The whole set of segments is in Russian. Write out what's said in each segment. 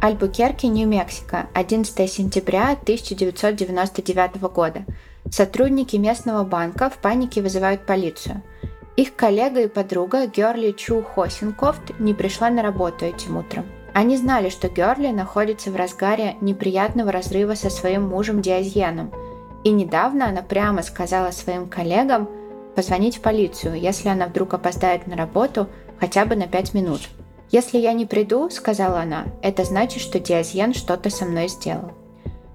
Альбукерки, Нью-Мексико, 11 сентября 1999 года. Сотрудники местного банка в панике вызывают полицию. Их коллега и подруга Герли Чу Хосинкофт не пришла на работу этим утром. Они знали, что Герли находится в разгаре неприятного разрыва со своим мужем Диазьеном, и недавно она прямо сказала своим коллегам позвонить в полицию, если она вдруг опоздает на работу хотя бы на 5 минут – «Если я не приду, — сказала она, — это значит, что Диазьен что-то со мной сделал».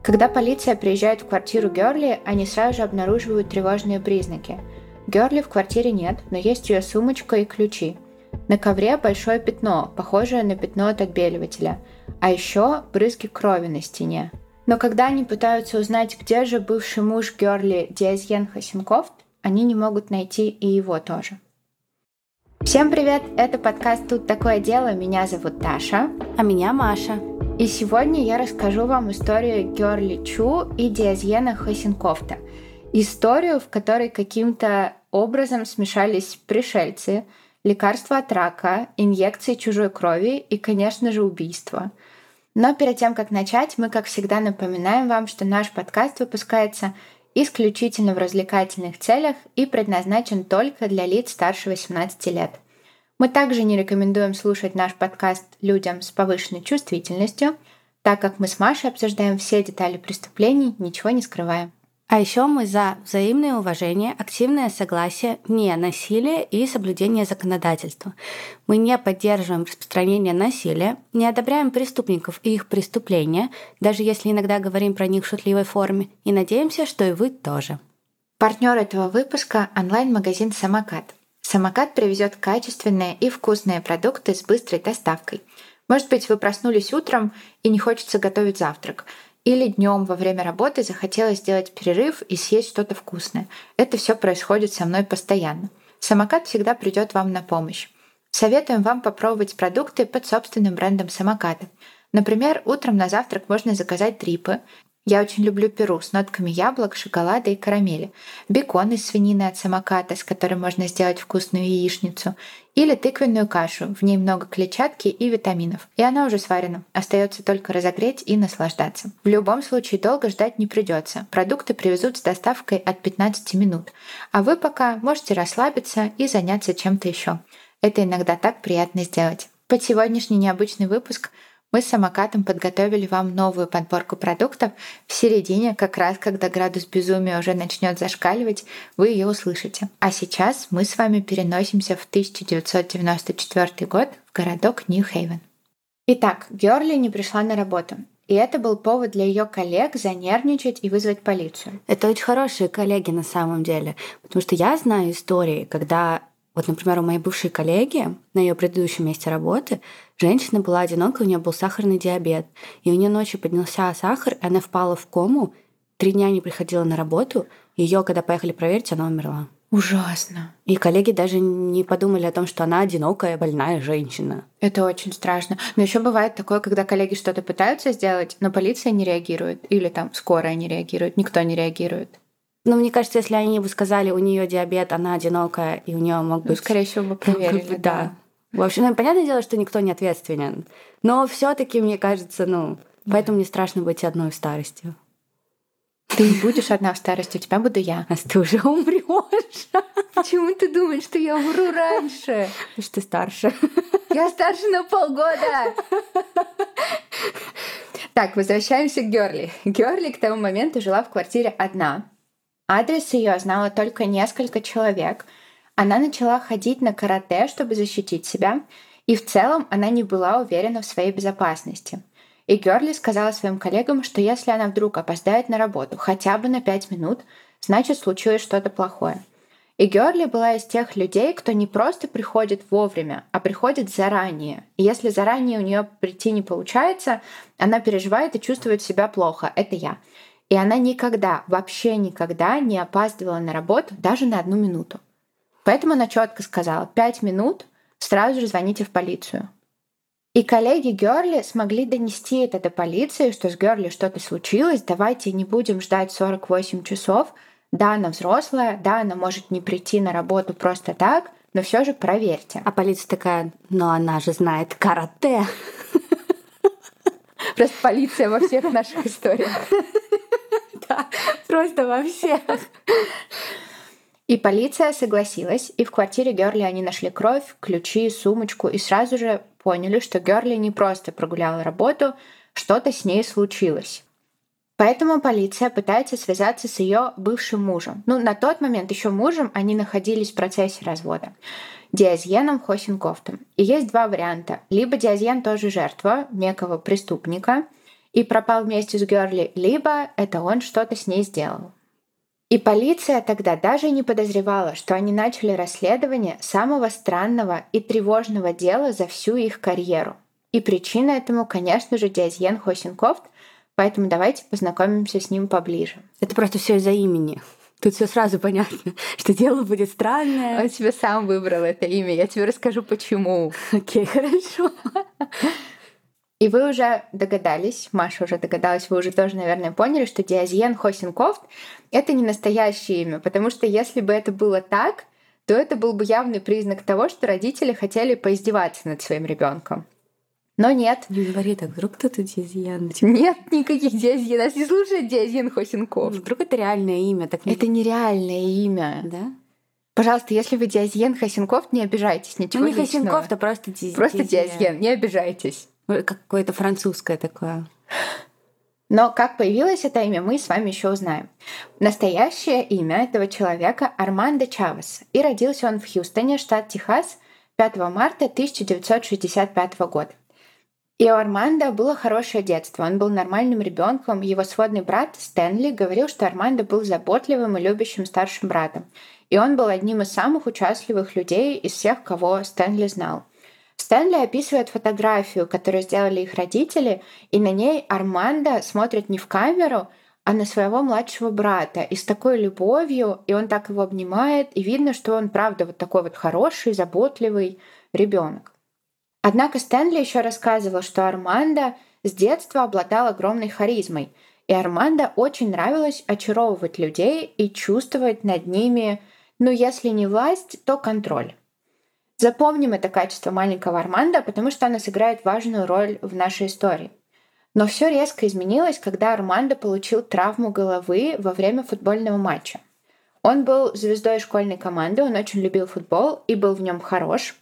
Когда полиция приезжает в квартиру Герли, они сразу же обнаруживают тревожные признаки. Герли в квартире нет, но есть ее сумочка и ключи. На ковре большое пятно, похожее на пятно от отбеливателя, а еще брызги крови на стене. Но когда они пытаются узнать, где же бывший муж Герли Диазьен Хасенкофт, они не могут найти и его тоже. Всем привет! Это подкаст «Тут такое дело». Меня зовут Таша. А меня Маша. И сегодня я расскажу вам историю Герли Чу и Диазьена Хасенкофта. Историю, в которой каким-то образом смешались пришельцы, лекарства от рака, инъекции чужой крови и, конечно же, убийство. Но перед тем, как начать, мы, как всегда, напоминаем вам, что наш подкаст выпускается исключительно в развлекательных целях и предназначен только для лиц старше 18 лет. Мы также не рекомендуем слушать наш подкаст людям с повышенной чувствительностью, так как мы с Машей обсуждаем все детали преступлений, ничего не скрываем. А еще мы за взаимное уважение, активное согласие, не насилие и соблюдение законодательства. Мы не поддерживаем распространение насилия, не одобряем преступников и их преступления, даже если иногда говорим про них в шутливой форме, и надеемся, что и вы тоже. Партнер этого выпуска – онлайн-магазин «Самокат». «Самокат» привезет качественные и вкусные продукты с быстрой доставкой. Может быть, вы проснулись утром и не хочется готовить завтрак – или днем во время работы захотелось сделать перерыв и съесть что-то вкусное. Это все происходит со мной постоянно. Самокат всегда придет вам на помощь. Советуем вам попробовать продукты под собственным брендом самоката. Например, утром на завтрак можно заказать трипы я очень люблю перу с нотками яблок, шоколада и карамели, бекон из свинины от самоката, с которым можно сделать вкусную яичницу, или тыквенную кашу, в ней много клетчатки и витаминов. И она уже сварена, остается только разогреть и наслаждаться. В любом случае долго ждать не придется. Продукты привезут с доставкой от 15 минут, а вы пока можете расслабиться и заняться чем-то еще. Это иногда так приятно сделать. Под сегодняшний необычный выпуск мы с самокатом подготовили вам новую подборку продуктов. В середине, как раз когда градус безумия уже начнет зашкаливать, вы ее услышите. А сейчас мы с вами переносимся в 1994 год в городок Нью-Хейвен. Итак, Герли не пришла на работу. И это был повод для ее коллег занервничать и вызвать полицию. Это очень хорошие коллеги на самом деле. Потому что я знаю истории, когда вот, например, у моей бывшей коллеги на ее предыдущем месте работы женщина была одинокая, у нее был сахарный диабет, и у нее ночью поднялся сахар, и она впала в кому, три дня не приходила на работу, ее, когда поехали проверить, она умерла. Ужасно. И коллеги даже не подумали о том, что она одинокая, больная женщина. Это очень страшно. Но еще бывает такое, когда коллеги что-то пытаются сделать, но полиция не реагирует, или там скорая не реагирует, никто не реагирует. Ну, мне кажется, если они бы сказали, у нее диабет, она одинокая, и у нее мог ну, быть... Ну, скорее всего, бы проверили, да. В общем, ну, понятное дело, что никто не ответственен. Но все таки мне кажется, ну, поэтому мне страшно быть одной в старости. Ты не будешь одна в старости, у тебя буду я. А ты уже умрешь. Почему ты думаешь, что я умру раньше? Потому что ты старше. Я старше на полгода. Так, возвращаемся к Герли. Герли к тому моменту жила в квартире одна. Адрес ее знало только несколько человек. Она начала ходить на карате, чтобы защитить себя, и в целом она не была уверена в своей безопасности. И Герли сказала своим коллегам, что если она вдруг опоздает на работу хотя бы на 5 минут, значит случилось что-то плохое. И Герли была из тех людей, кто не просто приходит вовремя, а приходит заранее. И если заранее у нее прийти не получается, она переживает и чувствует себя плохо. Это я. И она никогда, вообще никогда не опаздывала на работу даже на одну минуту. Поэтому она четко сказала, пять минут, сразу же звоните в полицию. И коллеги Герли смогли донести это до полиции, что с Герли что-то случилось, давайте не будем ждать 48 часов. Да, она взрослая, да, она может не прийти на работу просто так, но все же проверьте. А полиция такая, но она же знает карате. Просто полиция во всех наших историях. Да, просто во всех. И полиция согласилась, и в квартире Герли они нашли кровь, ключи, сумочку, и сразу же поняли, что Герли не просто прогуляла работу, что-то с ней случилось. Поэтому полиция пытается связаться с ее бывшим мужем. Ну, на тот момент еще мужем они находились в процессе развода. Диазьеном Хосинкофтом. И есть два варианта. Либо Диазьен тоже жертва некого преступника и пропал вместе с Герли, либо это он что-то с ней сделал. И полиция тогда даже не подозревала, что они начали расследование самого странного и тревожного дела за всю их карьеру. И причина этому, конечно же, Диазьен Хосинкофт, поэтому давайте познакомимся с ним поближе. Это просто все из-за имени. Тут все сразу понятно, что дело будет странное. Он себе сам выбрал это имя. Я тебе расскажу, почему. Окей, хорошо. И вы уже догадались, Маша уже догадалась, вы уже тоже, наверное, поняли, что Диазьен Хосинкофт — это не настоящее имя, потому что если бы это было так, то это был бы явный признак того, что родители хотели поиздеваться над своим ребенком. Но нет. Не говори так, вдруг кто-то Диазьен. Нет никаких Диазьен. Нас не слушает Диазьен Хосинков. Вдруг это реальное имя. Так Это нереальное имя. Да? Пожалуйста, если вы Диазьен Хосинков, не обижайтесь, ничего Ну, не личного. Хосинков, а просто Диазьен. Просто Диазьен, не обижайтесь. Какое-то французское такое. Но как появилось это имя, мы с вами еще узнаем. Настоящее имя этого человека Армандо Чавес. И родился он в Хьюстоне, штат Техас, 5 марта 1965 года. И у Армандо было хорошее детство. Он был нормальным ребенком. Его сводный брат Стэнли говорил, что Армандо был заботливым и любящим старшим братом. И он был одним из самых участливых людей из всех, кого Стэнли знал. Стэнли описывает фотографию, которую сделали их родители, и на ней Армандо смотрит не в камеру, а на своего младшего брата. И с такой любовью, и он так его обнимает, и видно, что он правда вот такой вот хороший, заботливый ребенок. Однако Стэнли еще рассказывал, что Армандо с детства обладал огромной харизмой, и Армандо очень нравилось очаровывать людей и чувствовать над ними, ну если не власть, то контроль. Запомним это качество маленького Армандо, потому что оно сыграет важную роль в нашей истории. Но все резко изменилось, когда Армандо получил травму головы во время футбольного матча. Он был звездой школьной команды, он очень любил футбол и был в нем хорош.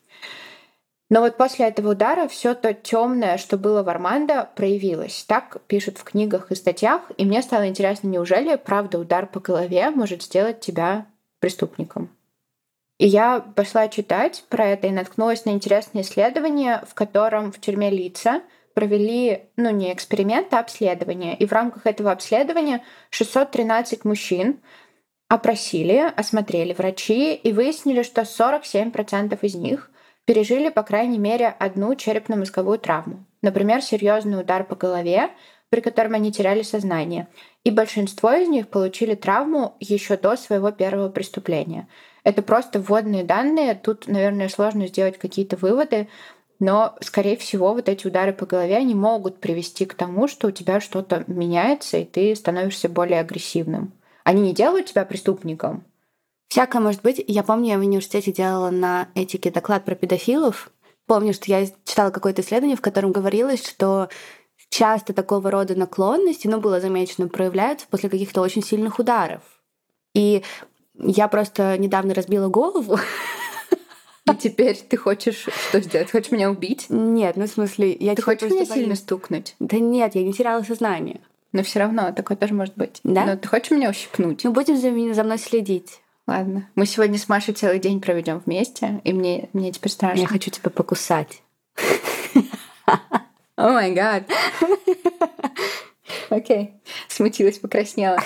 Но вот после этого удара все то темное, что было в Армандо, проявилось. Так пишут в книгах и статьях. И мне стало интересно, неужели правда удар по голове может сделать тебя преступником? И я пошла читать про это и наткнулась на интересное исследование, в котором в тюрьме лица провели, ну не эксперимент, а обследование. И в рамках этого обследования 613 мужчин опросили, осмотрели врачи и выяснили, что 47% из них пережили, по крайней мере, одну черепно-мозговую травму. Например, серьезный удар по голове, при котором они теряли сознание. И большинство из них получили травму еще до своего первого преступления. Это просто вводные данные. Тут, наверное, сложно сделать какие-то выводы, но, скорее всего, вот эти удары по голове, они могут привести к тому, что у тебя что-то меняется, и ты становишься более агрессивным. Они не делают тебя преступником, Всякое может быть. Я помню, я в университете делала на этике доклад про педофилов. Помню, что я читала какое-то исследование, в котором говорилось, что часто такого рода наклонности, ну, было замечено, проявляются после каких-то очень сильных ударов. И я просто недавно разбила голову. И теперь ты хочешь что сделать? Хочешь меня убить? Нет, ну в смысле, я Ты хочешь меня сильно стукнуть? Да нет, я не теряла сознание. Но все равно такое тоже может быть. Да? Но ты хочешь меня ущипнуть? Ну, будем за, за мной следить. Ладно. Мы сегодня с Машей целый день проведем вместе, и мне, мне теперь страшно. Я хочу тебя покусать. О май гад. Окей. Смутилась, покраснела.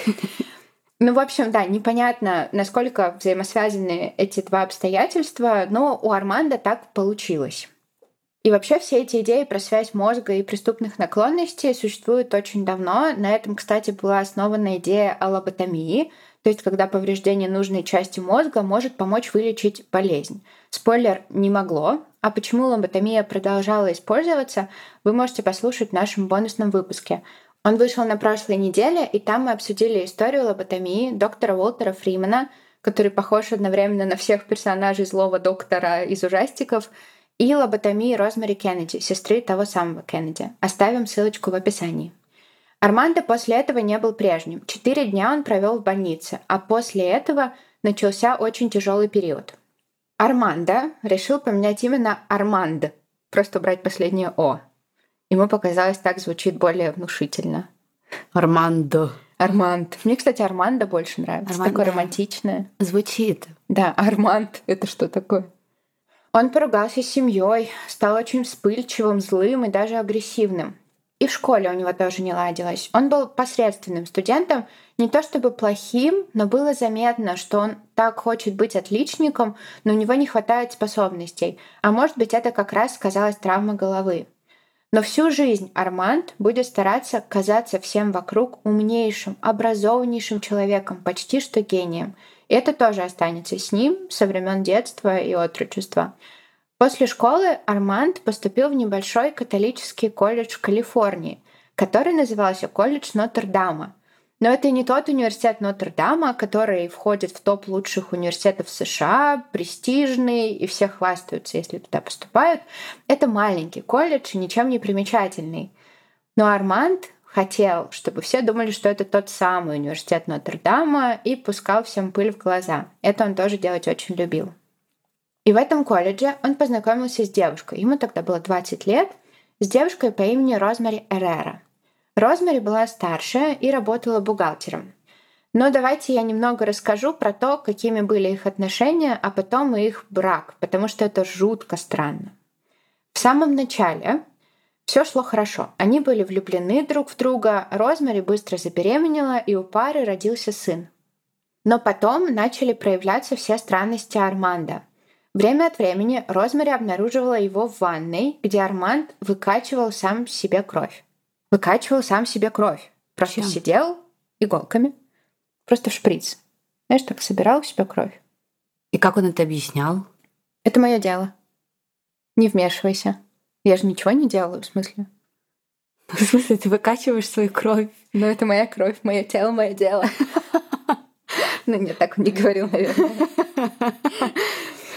Ну, в общем, да, непонятно, насколько взаимосвязаны эти два обстоятельства, но у Арманда так получилось. И вообще все эти идеи про связь мозга и преступных наклонностей существуют очень давно. На этом, кстати, была основана идея о лоботомии, то есть когда повреждение нужной части мозга может помочь вылечить болезнь. Спойлер, не могло. А почему лоботомия продолжала использоваться, вы можете послушать в нашем бонусном выпуске. Он вышел на прошлой неделе, и там мы обсудили историю лоботомии доктора Уолтера Фримана, который похож одновременно на всех персонажей злого доктора из ужастиков и лоботомии Розмари Кеннеди, сестры того самого Кеннеди. Оставим ссылочку в описании. Армандо после этого не был прежним. Четыре дня он провел в больнице, а после этого начался очень тяжелый период. Армандо решил поменять имя на Арманд, просто убрать последнее «о». Ему показалось, так звучит более внушительно. Армандо. Арманд. Мне, кстати, Армандо больше нравится. Армандо. Такое романтичное. Звучит. Да, Арманд. Это что такое? Он поругался с семьей, стал очень вспыльчивым, злым и даже агрессивным. И в школе у него тоже не ладилось. Он был посредственным студентом, не то чтобы плохим, но было заметно, что он так хочет быть отличником, но у него не хватает способностей. А может быть, это как раз сказалась травма головы. Но всю жизнь Арманд будет стараться казаться всем вокруг умнейшим, образованнейшим человеком, почти что гением. И это тоже останется с ним со времен детства и отрочества. После школы Арманд поступил в небольшой католический колледж в Калифорнии, который назывался колледж Нотр-Дама – но это не тот университет Нотр-Дама, который входит в топ лучших университетов США, престижный, и все хвастаются, если туда поступают. Это маленький колледж, ничем не примечательный. Но Арманд хотел, чтобы все думали, что это тот самый университет Нотр-Дама, и пускал всем пыль в глаза. Это он тоже делать очень любил. И в этом колледже он познакомился с девушкой. Ему тогда было 20 лет, с девушкой по имени Розмари Эррера. Розмари была старшая и работала бухгалтером. Но давайте я немного расскажу про то, какими были их отношения, а потом и их брак, потому что это жутко странно. В самом начале все шло хорошо. Они были влюблены друг в друга, Розмари быстро забеременела, и у пары родился сын. Но потом начали проявляться все странности Арманда. Время от времени Розмари обнаруживала его в ванной, где Арманд выкачивал сам себе кровь выкачивал сам себе кровь. Просто Чем? сидел иголками, просто в шприц. Знаешь, так собирал в себя кровь. И как он это объяснял? Это мое дело. Не вмешивайся. Я же ничего не делаю, в смысле. В смысле, ты выкачиваешь свою кровь? Ну, это моя кровь, мое тело, мое дело. Ну, нет, так он не говорил, наверное.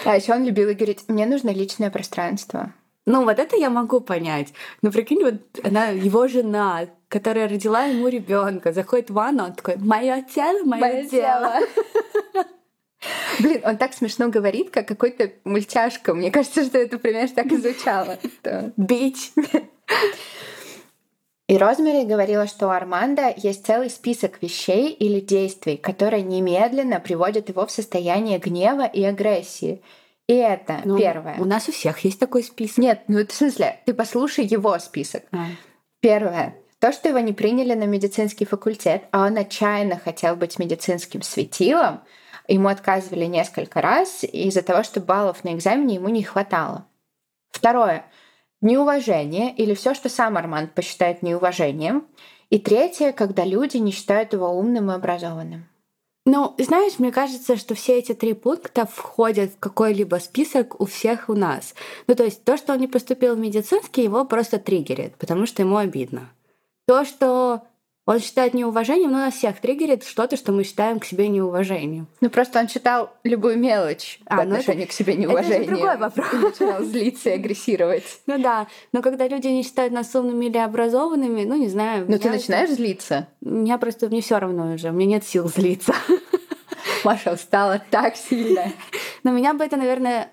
А еще он любил говорить, мне нужно личное пространство. Ну, вот это я могу понять. Но прикинь, вот она, его жена, которая родила ему ребенка, заходит в ванну, он такой, мое тело, мое дело. Блин, он так смешно говорит, как какой-то мультяшка. Мне кажется, что это примерно так и звучало. Бич. И Розмари говорила, что у Арманда есть целый список вещей или действий, которые немедленно приводят его в состояние гнева и агрессии. И это ну, первое. У нас у всех есть такой список. Нет, ну это в смысле, ты послушай его список. А. Первое. То, что его не приняли на медицинский факультет, а он отчаянно хотел быть медицинским светилом, ему отказывали несколько раз из-за того, что баллов на экзамене ему не хватало. Второе. Неуважение или все, что сам Арманд посчитает неуважением. И третье, когда люди не считают его умным и образованным. Ну, знаешь, мне кажется, что все эти три пункта входят в какой-либо список у всех у нас. Ну, то есть то, что он не поступил в медицинский, его просто триггерит, потому что ему обидно. То, что он считает неуважением, но нас всех триггерит что-то, что мы считаем к себе неуважением. Ну просто он считал любую мелочь а, по ну отношению это, к себе неуважением. Это другой вопрос. И начинал злиться и агрессировать. Ну да, но когда люди не считают нас умными или образованными, ну не знаю. Но ты начинаешь злиться? Меня просто, мне все равно уже, у меня нет сил злиться. Маша устала так сильно. Но меня бы это, наверное,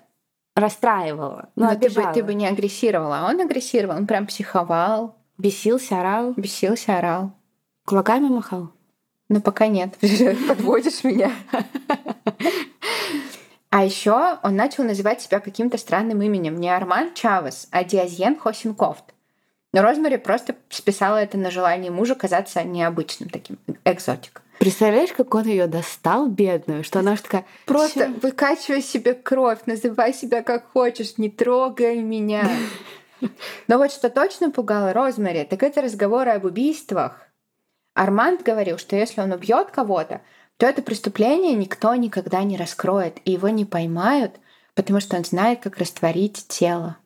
расстраивало. Ну, Но ты бы, ты бы не агрессировала, а он агрессировал, он прям психовал. Бесился, орал. Бесился, орал. Кулаками махал? Ну, пока нет. Подводишь меня. А еще он начал называть себя каким-то странным именем. Не Арман Чавес, а Диазьен Хосинкофт. Но Розмари просто списала это на желание мужа казаться необычным таким, экзотик. Представляешь, как он ее достал, бедную, что она же такая... Просто Чё? выкачивай себе кровь, называй себя как хочешь, не трогай меня. Но вот что точно пугало Розмари, так это разговоры об убийствах. Арманд говорил, что если он убьет кого-то, то это преступление никто никогда не раскроет, и его не поймают, потому что он знает, как растворить тело.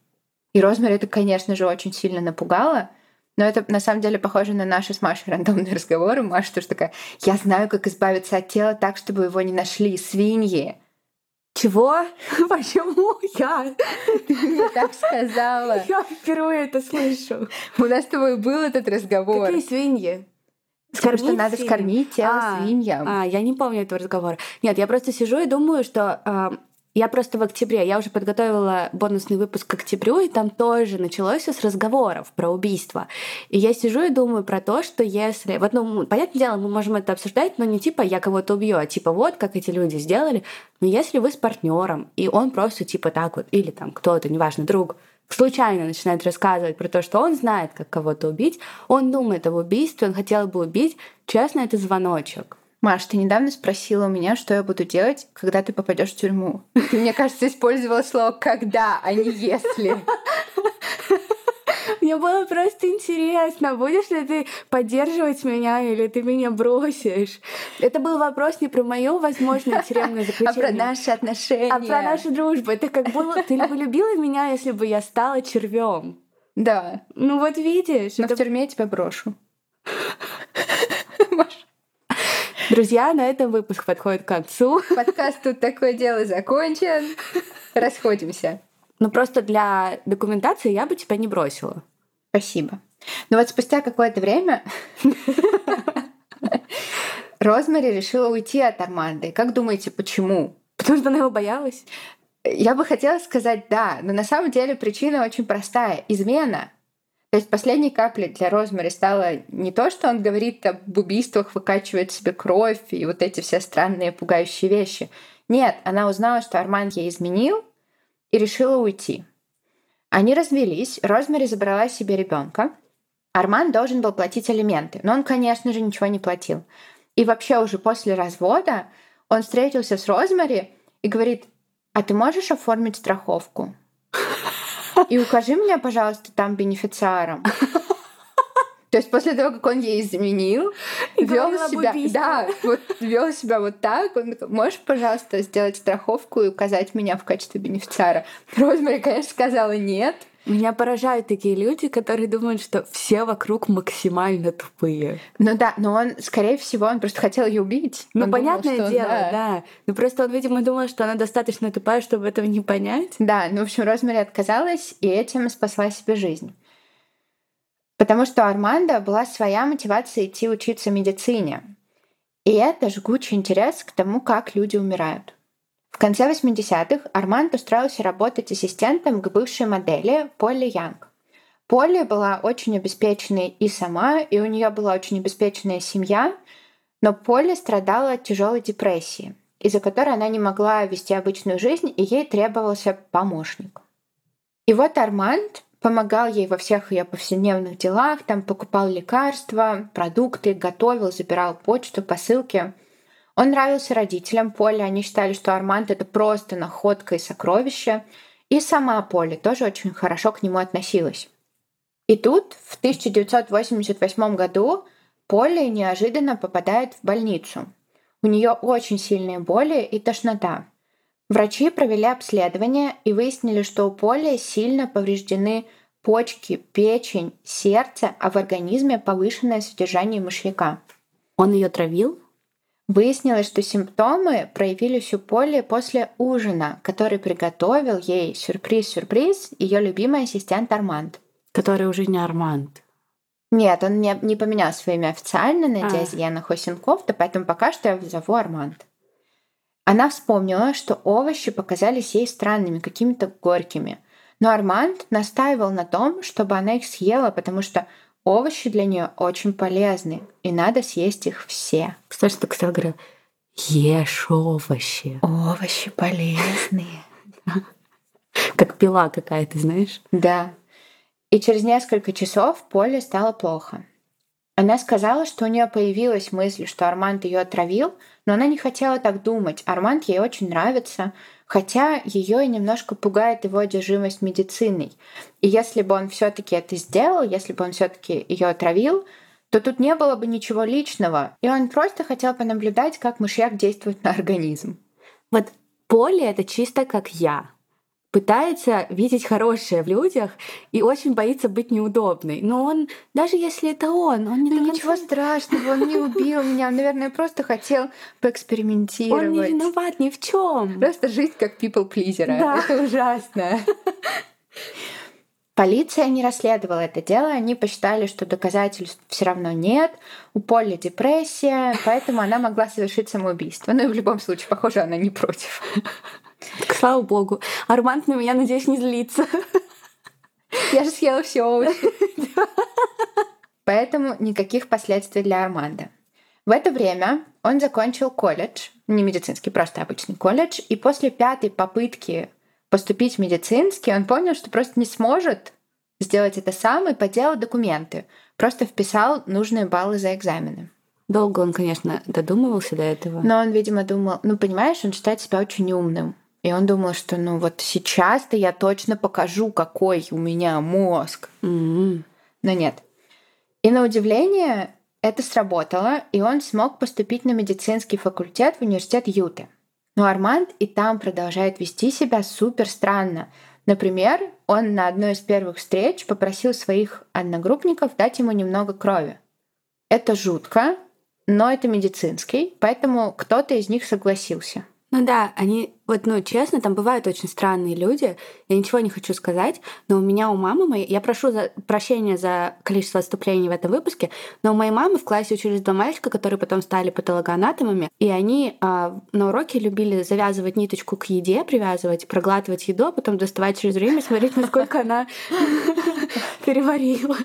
И Розмари это, конечно же, очень сильно напугало, но это на самом деле похоже на наши с Машей рандомные разговоры. Маша тоже такая, я знаю, как избавиться от тела так, чтобы его не нашли свиньи. Чего? Почему я? Ты мне так сказала. Я впервые это слышу. У нас с тобой был этот разговор. Какие свиньи? Потому что надо свиньи? скормить тело А, свиньям. А, я не помню этого разговора. Нет, я просто сижу и думаю, что а, я просто в октябре, я уже подготовила бонусный выпуск к октябрю, и там тоже началось всё с разговоров про убийство. И я сижу и думаю про то, что если... Вот, ну, понятное дело, мы можем это обсуждать, но не типа я кого-то убью, а типа вот, как эти люди сделали. Но если вы с партнером, и он просто типа так вот, или там кто-то, неважно, друг, случайно начинает рассказывать про то, что он знает, как кого-то убить, он думает об убийстве, он хотел бы убить, честно, это звоночек. Маш, ты недавно спросила у меня, что я буду делать, когда ты попадешь в тюрьму. Ты, мне кажется, использовала слово «когда», а не «если». Мне было просто интересно, будешь ли ты поддерживать меня или ты меня бросишь. Это был вопрос не про мое возможное тюремное А заключение. про наши отношения. а про нашу дружбу. Это как было, ты бы любила меня, если бы я стала червем. Да. Ну вот видишь, Но это- в тюрьме я тебя брошу. друзья, на этом выпуск подходит к концу. Подкаст «Тут такое дело» закончен. Расходимся. Но просто для документации я бы тебя не бросила. Спасибо. Но вот спустя какое-то время Розмари решила уйти от Арманды. Как думаете, почему? Потому что она его боялась. Я бы хотела сказать да, но на самом деле причина очень простая. Измена. То есть последней каплей для Розмари стало не то, что он говорит об убийствах, выкачивает себе кровь и вот эти все странные пугающие вещи. Нет, она узнала, что Арман ей изменил и решила уйти. Они развелись, Розмари забрала себе ребенка. Арман должен был платить алименты, но он, конечно же, ничего не платил. И вообще уже после развода он встретился с Розмари и говорит, а ты можешь оформить страховку? И укажи меня, пожалуйста, там бенефициаром. То есть после того, как он ей изменил, И вел себя, да, вот вел себя вот так. Он можешь, пожалуйста, сделать страховку и указать меня в качестве бенефициара? Розмари, конечно, сказала нет. Меня поражают такие люди, которые думают, что все вокруг максимально тупые. Ну да, но он, скорее всего, он просто хотел ее убить. Ну, Он думал, понятное он- дело, да. да. Ну, просто он, видимо, думал, что она достаточно тупая, чтобы этого не понять. Да, ну, в общем, Розмари отказалась и этим спасла себе жизнь. Потому что у Армандо была своя мотивация идти учиться медицине. И это жгучий интерес к тому, как люди умирают. В конце 80-х Арманд устроился работать ассистентом к бывшей модели Полли Янг. Полли была очень обеспеченной и сама, и у нее была очень обеспеченная семья, но Полли страдала от тяжелой депрессии, из-за которой она не могла вести обычную жизнь, и ей требовался помощник. И вот Арманд помогал ей во всех ее повседневных делах, там покупал лекарства, продукты, готовил, забирал почту, посылки. Он нравился родителям Поли, они считали, что Арманд это просто находка и сокровище. И сама Поли тоже очень хорошо к нему относилась. И тут, в 1988 году, Полли неожиданно попадает в больницу. У нее очень сильные боли и тошнота. Врачи провели обследование и выяснили, что у Поли сильно повреждены почки, печень, сердце, а в организме повышенное содержание мышьяка. Он ее травил? Выяснилось, что симптомы проявились у Поли после ужина, который приготовил ей сюрприз-сюрприз ее любимый ассистент Арманд. Который уже не Арманд. Нет, он не, не поменял свое имя официально на А. Диазьена Хосенков, поэтому пока что я зову Арманд. Она вспомнила, что овощи показались ей странными, какими-то горькими. Но Арманд настаивал на том, чтобы она их съела, потому что овощи для нее очень полезны, и надо съесть их все. Кстати, так всегда говорю, ешь овощи. Овощи полезные. Как пила какая-то, знаешь? Да. И через несколько часов Поле стало плохо. Она сказала, что у нее появилась мысль, что Арманд ее отравил, но она не хотела так думать. Арманд ей очень нравится, хотя ее и немножко пугает его одержимость медициной. И если бы он все-таки это сделал, если бы он все-таки ее отравил, то тут не было бы ничего личного, и он просто хотел понаблюдать, как мышьяк действует на организм. Вот поле — это чисто как я. Пытается видеть хорошее в людях и очень боится быть неудобной. Но он, даже если это он, он не ну, ничего страшного, он не убил меня, он, наверное, просто хотел поэкспериментировать. Он не виноват ни в чем. Просто жить как people pleaser. Да. Это ужасно. Полиция не расследовала это дело, они посчитали, что доказательств все равно нет, у Полли депрессия, поэтому она могла совершить самоубийство. Ну и в любом случае, похоже, она не против. Слава богу. Арманд на меня, надеюсь, не злится. Я же съела все овощи. Поэтому никаких последствий для Арманда. В это время он закончил колледж, не медицинский, просто обычный колледж, и после пятой попытки поступить в медицинский, он понял, что просто не сможет сделать это сам и поделал документы. Просто вписал нужные баллы за экзамены. Долго он, конечно, додумывался до этого. Но он, видимо, думал, ну, понимаешь, он считает себя очень умным. И он думал, что ну вот сейчас-то я точно покажу, какой у меня мозг. Mm-hmm. Но нет. И на удивление это сработало, и он смог поступить на медицинский факультет в университет Юты. Но Арманд и там продолжает вести себя супер странно. Например, он на одной из первых встреч попросил своих одногруппников дать ему немного крови. Это жутко, но это медицинский, поэтому кто-то из них согласился. Ну да, они, вот, ну, честно, там бывают очень странные люди. Я ничего не хочу сказать, но у меня, у мамы моей, я прошу за, прощения за количество отступлений в этом выпуске, но у моей мамы в классе учились два мальчика, которые потом стали патологоанатомами, и они э, на уроке любили завязывать ниточку к еде, привязывать, проглатывать еду, а потом доставать через время, смотреть, насколько она переварила.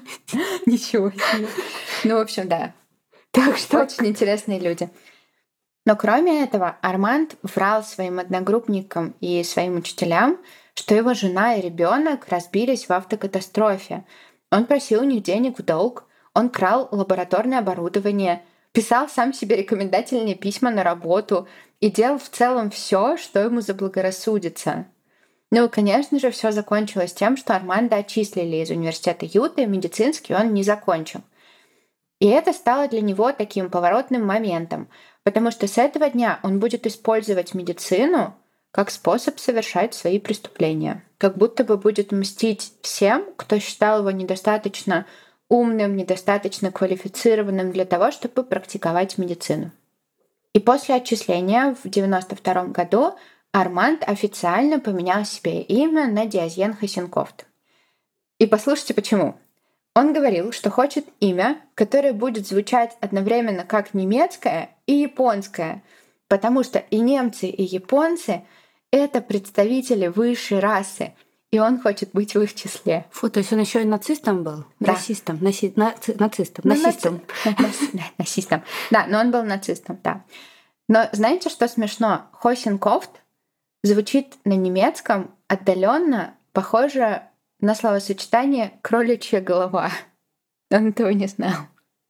Ничего себе. Ну, в общем, да. Так что очень интересные люди. Но кроме этого, Арманд врал своим одногруппникам и своим учителям, что его жена и ребенок разбились в автокатастрофе. Он просил у них денег в долг, он крал лабораторное оборудование, писал сам себе рекомендательные письма на работу и делал в целом все, что ему заблагорассудится. Ну конечно же, все закончилось тем, что Арманда отчислили из университета Юты, медицинский он не закончил. И это стало для него таким поворотным моментом, Потому что с этого дня он будет использовать медицину как способ совершать свои преступления. Как будто бы будет мстить всем, кто считал его недостаточно умным, недостаточно квалифицированным для того, чтобы практиковать медицину. И после отчисления в 1992 году Арманд официально поменял себе имя на Диазьен Хасенкофт. И послушайте почему. Он говорил, что хочет имя, которое будет звучать одновременно как немецкое и японское, потому что и немцы, и японцы — это представители высшей расы, и он хочет быть в их числе. Фу, то есть он еще и нацистом был? Да. Расистом, наси, наци, нацистом, ну, насистом. Насистом. Да, но он был нацистом, да. Но знаете, что смешно? Хосенкофт звучит на немецком отдаленно похоже на словосочетание «кроличья голова». Он этого не знал.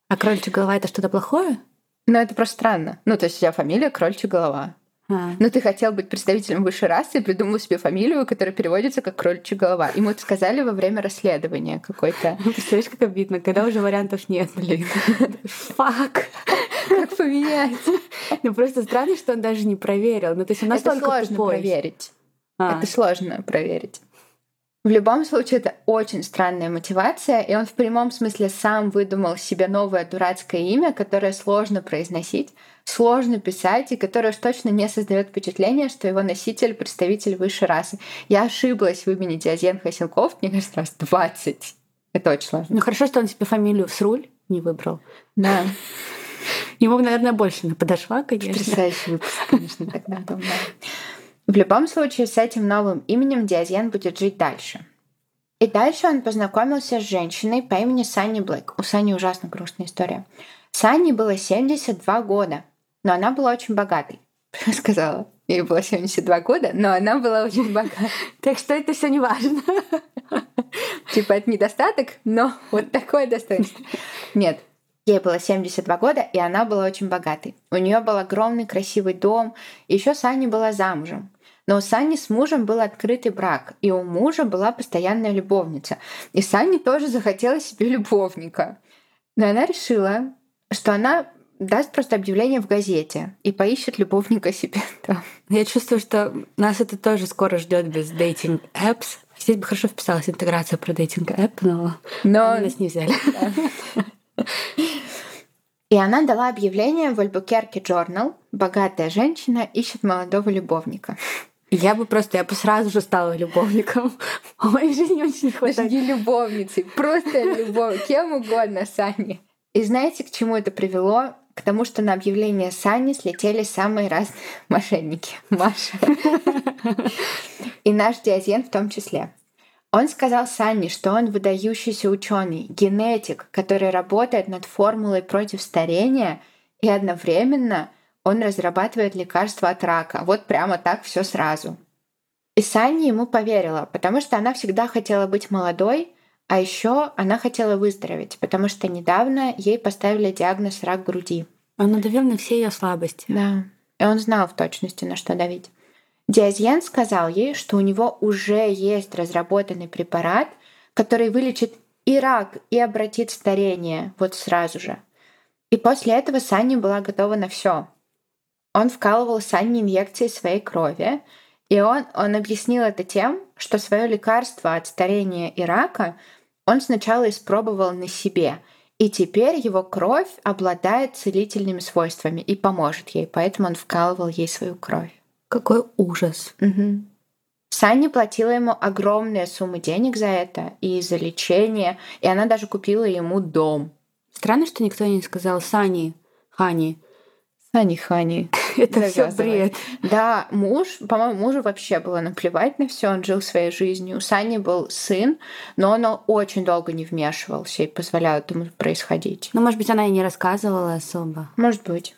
А кроличья голова — это что-то плохое? Ну, это просто странно. Ну, то есть у тебя фамилия кроличья голова. А. Но ты хотел быть представителем высшей расы и придумал себе фамилию, которая переводится как кроличья голова. Ему это сказали во время расследования какой-то. Представляешь, как обидно, когда уже вариантов нет, блин. Фак. Как поменять? Ну просто странно, что он даже не проверил. Ну то есть он настолько Это сложно проверить. А. Это сложно проверить. В любом случае, это очень странная мотивация, и он в прямом смысле сам выдумал себе новое дурацкое имя, которое сложно произносить, сложно писать, и которое уж точно не создает впечатление, что его носитель — представитель высшей расы. Я ошиблась в имени Диазен Хасенков, мне кажется, раз 20. Это очень сложно. Ну хорошо, что он себе фамилию Сруль не выбрал. Да. Ему, наверное, больше подошла, конечно. Потрясающий выпуск, конечно, тогда да. В любом случае, с этим новым именем Диазен будет жить дальше. И дальше он познакомился с женщиной по имени Санни Блэк. У Санни ужасно грустная история. Санни было 72 года, но она была очень богатой. Сказала. Ей было 72 года, но она была очень богатой. Так что это все не важно. Типа это недостаток, но вот такое достоинство. Нет, Ей было 72 года, и она была очень богатой. У нее был огромный красивый дом, еще Санни была замужем. Но у Сани с мужем был открытый брак, и у мужа была постоянная любовница. И Сани тоже захотела себе любовника. Но она решила, что она даст просто объявление в газете и поищет любовника себе там. Я чувствую, что нас это тоже скоро ждет без дейтинг apps. Здесь бы хорошо вписалась интеграция про дейтинг app, но, но... они нас не взяли. И она дала объявление в Альбукерке Journal. Богатая женщина ищет молодого любовника. Я бы просто, я бы сразу же стала любовником. В моей жизни очень хватает. Не любовницей, просто любовь. Кем угодно, Сани. И знаете, к чему это привело? К тому, что на объявление Сани слетели самые разные мошенники. Маша. И наш Диазен в том числе. Он сказал Санни, что он выдающийся ученый, генетик, который работает над формулой против старения, и одновременно он разрабатывает лекарства от рака. Вот прямо так все сразу. И Санни ему поверила, потому что она всегда хотела быть молодой, а еще она хотела выздороветь, потому что недавно ей поставили диагноз рак груди. Он надавил на все ее слабости. Да. И он знал в точности, на что давить. Диазьен сказал ей, что у него уже есть разработанный препарат, который вылечит и рак, и обратит старение вот сразу же. И после этого Санни была готова на все. Он вкалывал Санни инъекции своей крови, и он, он объяснил это тем, что свое лекарство от старения и рака он сначала испробовал на себе, и теперь его кровь обладает целительными свойствами и поможет ей, поэтому он вкалывал ей свою кровь. Какой ужас. Угу. Санни платила ему огромные суммы денег за это и за лечение, и она даже купила ему дом. Странно, что никто не сказал Сани, Хани. Сани, Хани. Это все бред. Да, муж, по-моему, мужу вообще было наплевать на все, он жил своей жизнью. У Сани был сын, но он очень долго не вмешивался и позволял этому происходить. Ну, может быть, она и не рассказывала особо. Может быть.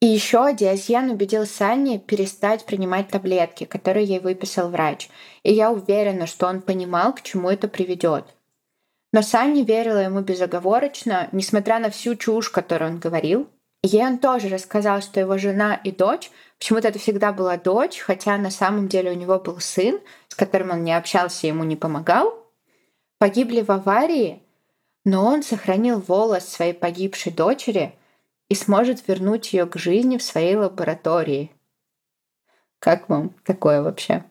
И еще Диазьен убедил Санни перестать принимать таблетки, которые ей выписал врач. И я уверена, что он понимал, к чему это приведет. Но Санни верила ему безоговорочно, несмотря на всю чушь, которую он говорил. Ей он тоже рассказал, что его жена и дочь, почему-то это всегда была дочь, хотя на самом деле у него был сын, с которым он не общался, ему не помогал, погибли в аварии, но он сохранил волос своей погибшей дочери – и сможет вернуть ее к жизни в своей лаборатории. Как вам такое вообще?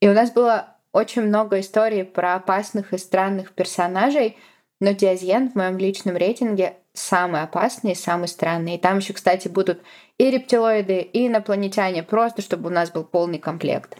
И у нас было очень много историй про опасных и странных персонажей, но Диазьен в моем личном рейтинге самый опасный и самый странный. И там еще, кстати, будут и рептилоиды, и инопланетяне, просто чтобы у нас был полный комплект.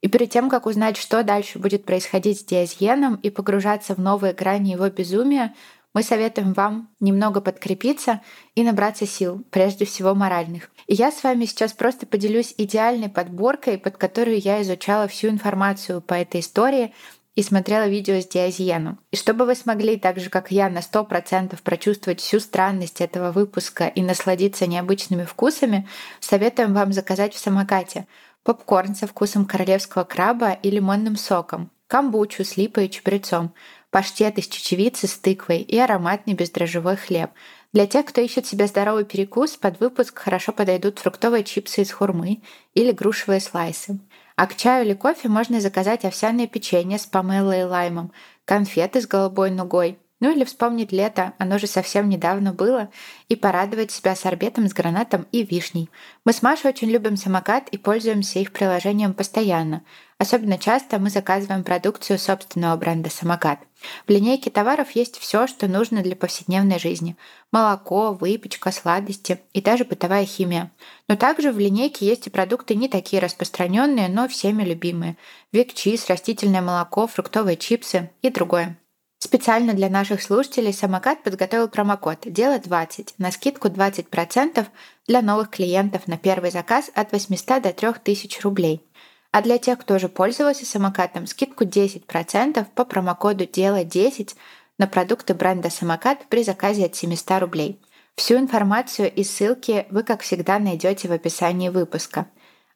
И перед тем, как узнать, что дальше будет происходить с Диазьеном и погружаться в новые грани его безумия, мы советуем вам немного подкрепиться и набраться сил, прежде всего моральных. И я с вами сейчас просто поделюсь идеальной подборкой, под которую я изучала всю информацию по этой истории и смотрела видео с Диазьеном. И чтобы вы смогли, так же как я, на 100% прочувствовать всю странность этого выпуска и насладиться необычными вкусами, советуем вам заказать в самокате попкорн со вкусом королевского краба и лимонным соком, камбучу с липой и чабрецом, паштет из чечевицы с тыквой и ароматный бездрожжевой хлеб. Для тех, кто ищет себе здоровый перекус, под выпуск хорошо подойдут фруктовые чипсы из хурмы или грушевые слайсы. А к чаю или кофе можно заказать овсяное печенье с помелой и лаймом, конфеты с голубой нугой, ну или вспомнить лето, оно же совсем недавно было, и порадовать себя сорбетом с гранатом и вишней. Мы с Машей очень любим самокат и пользуемся их приложением постоянно. Особенно часто мы заказываем продукцию собственного бренда «Самокат». В линейке товаров есть все, что нужно для повседневной жизни. Молоко, выпечка, сладости и даже бытовая химия. Но также в линейке есть и продукты не такие распространенные, но всеми любимые. Вик-чиз, растительное молоко, фруктовые чипсы и другое. Специально для наших слушателей самокат подготовил промокод «Дело 20» на скидку 20% для новых клиентов на первый заказ от 800 до 3000 рублей. А для тех, кто уже пользовался самокатом, скидку 10% по промокоду «Дело 10» на продукты бренда «Самокат» при заказе от 700 рублей. Всю информацию и ссылки вы, как всегда, найдете в описании выпуска.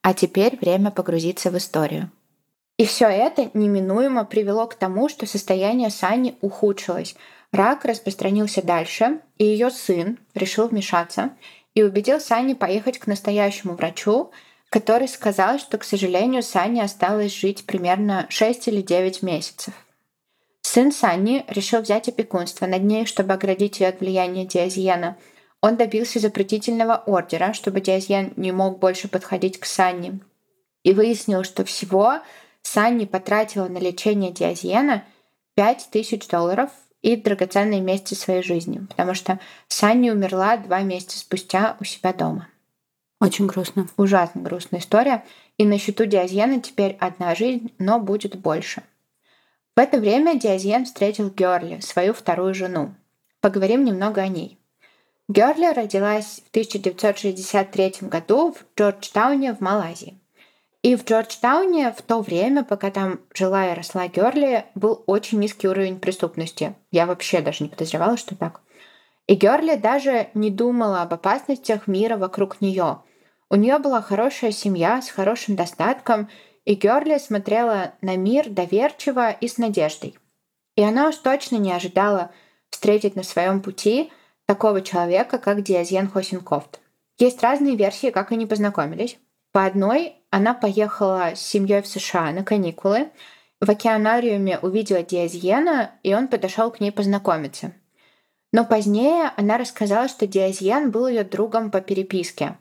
А теперь время погрузиться в историю. И все это неминуемо привело к тому, что состояние Сани ухудшилось. Рак распространился дальше, и ее сын решил вмешаться и убедил Сани поехать к настоящему врачу, который сказал, что, к сожалению, Сане осталось жить примерно 6 или 9 месяцев. Сын Сани решил взять опекунство над ней, чтобы оградить ее от влияния Диазьена. он добился запретительного ордера, чтобы Диазьен не мог больше подходить к Санни. И выяснил, что всего Санни потратила на лечение Диазьена 5000 долларов и драгоценные месяцы своей жизни, потому что Санни умерла два месяца спустя у себя дома. Очень грустно. Ужасно грустная история. И на счету Диазьена теперь одна жизнь, но будет больше. В это время Диазьен встретил Герли, свою вторую жену. Поговорим немного о ней. Герли родилась в 1963 году в Джорджтауне в Малайзии. И в Джорджтауне в то время, пока там жила и росла Герли, был очень низкий уровень преступности. Я вообще даже не подозревала, что так. И Герли даже не думала об опасностях мира вокруг нее. У нее была хорошая семья с хорошим достатком, и Герли смотрела на мир доверчиво и с надеждой. И она уж точно не ожидала встретить на своем пути такого человека, как Диазен Хосинкофт. Есть разные версии, как они познакомились. По одной, она поехала с семьей в США на каникулы, в океанариуме увидела Диазьена, и он подошел к ней познакомиться – но позднее она рассказала, что Диазьян был ее другом по переписке.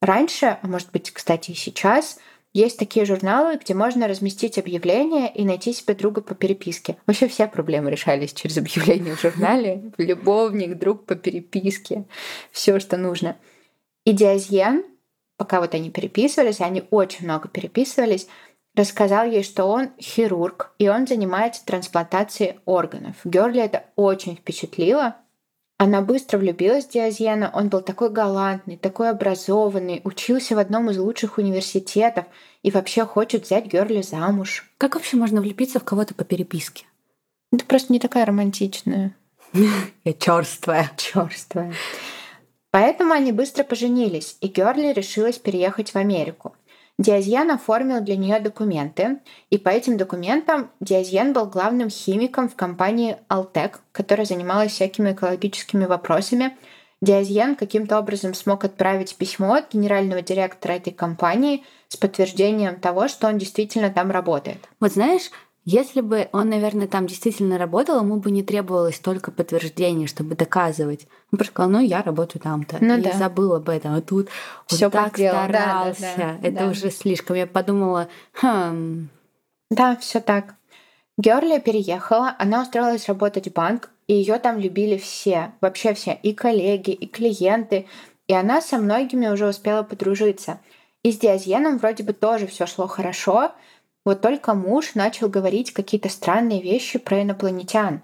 Раньше, а может быть, кстати, и сейчас, есть такие журналы, где можно разместить объявление и найти себе друга по переписке. Вообще все проблемы решались через объявление в журнале. Любовник, друг по переписке, все, что нужно. И Диазьен, пока вот они переписывались, они очень много переписывались, рассказал ей, что он хирург, и он занимается трансплантацией органов. Герли это очень впечатлило, она быстро влюбилась в Диазена, он был такой галантный, такой образованный, учился в одном из лучших университетов и вообще хочет взять Герли замуж. Как вообще можно влюбиться в кого-то по переписке? Это просто не такая романтичная. Я черствая. Черствая. Поэтому они быстро поженились, и Герли решилась переехать в Америку. Диазьен оформил для нее документы, и по этим документам Диазьен был главным химиком в компании Altec, которая занималась всякими экологическими вопросами. Диазьен каким-то образом смог отправить письмо от генерального директора этой компании с подтверждением того, что он действительно там работает. Вот знаешь, если бы он, наверное, там действительно работал, ему бы не требовалось только подтверждения, чтобы доказывать. Он просто сказал, ну, я работаю там-то. Ну, и да. забыл об этом. А тут Всё он так подделал. старался. Да, да, да, Это да. уже слишком. Я подумала, хм, Да, все так. Герли переехала, она устроилась работать в банк, и ее там любили все, вообще все, и коллеги, и клиенты, и она со многими уже успела подружиться. И с Диазьеном вроде бы тоже все шло хорошо, вот только муж начал говорить какие-то странные вещи про инопланетян.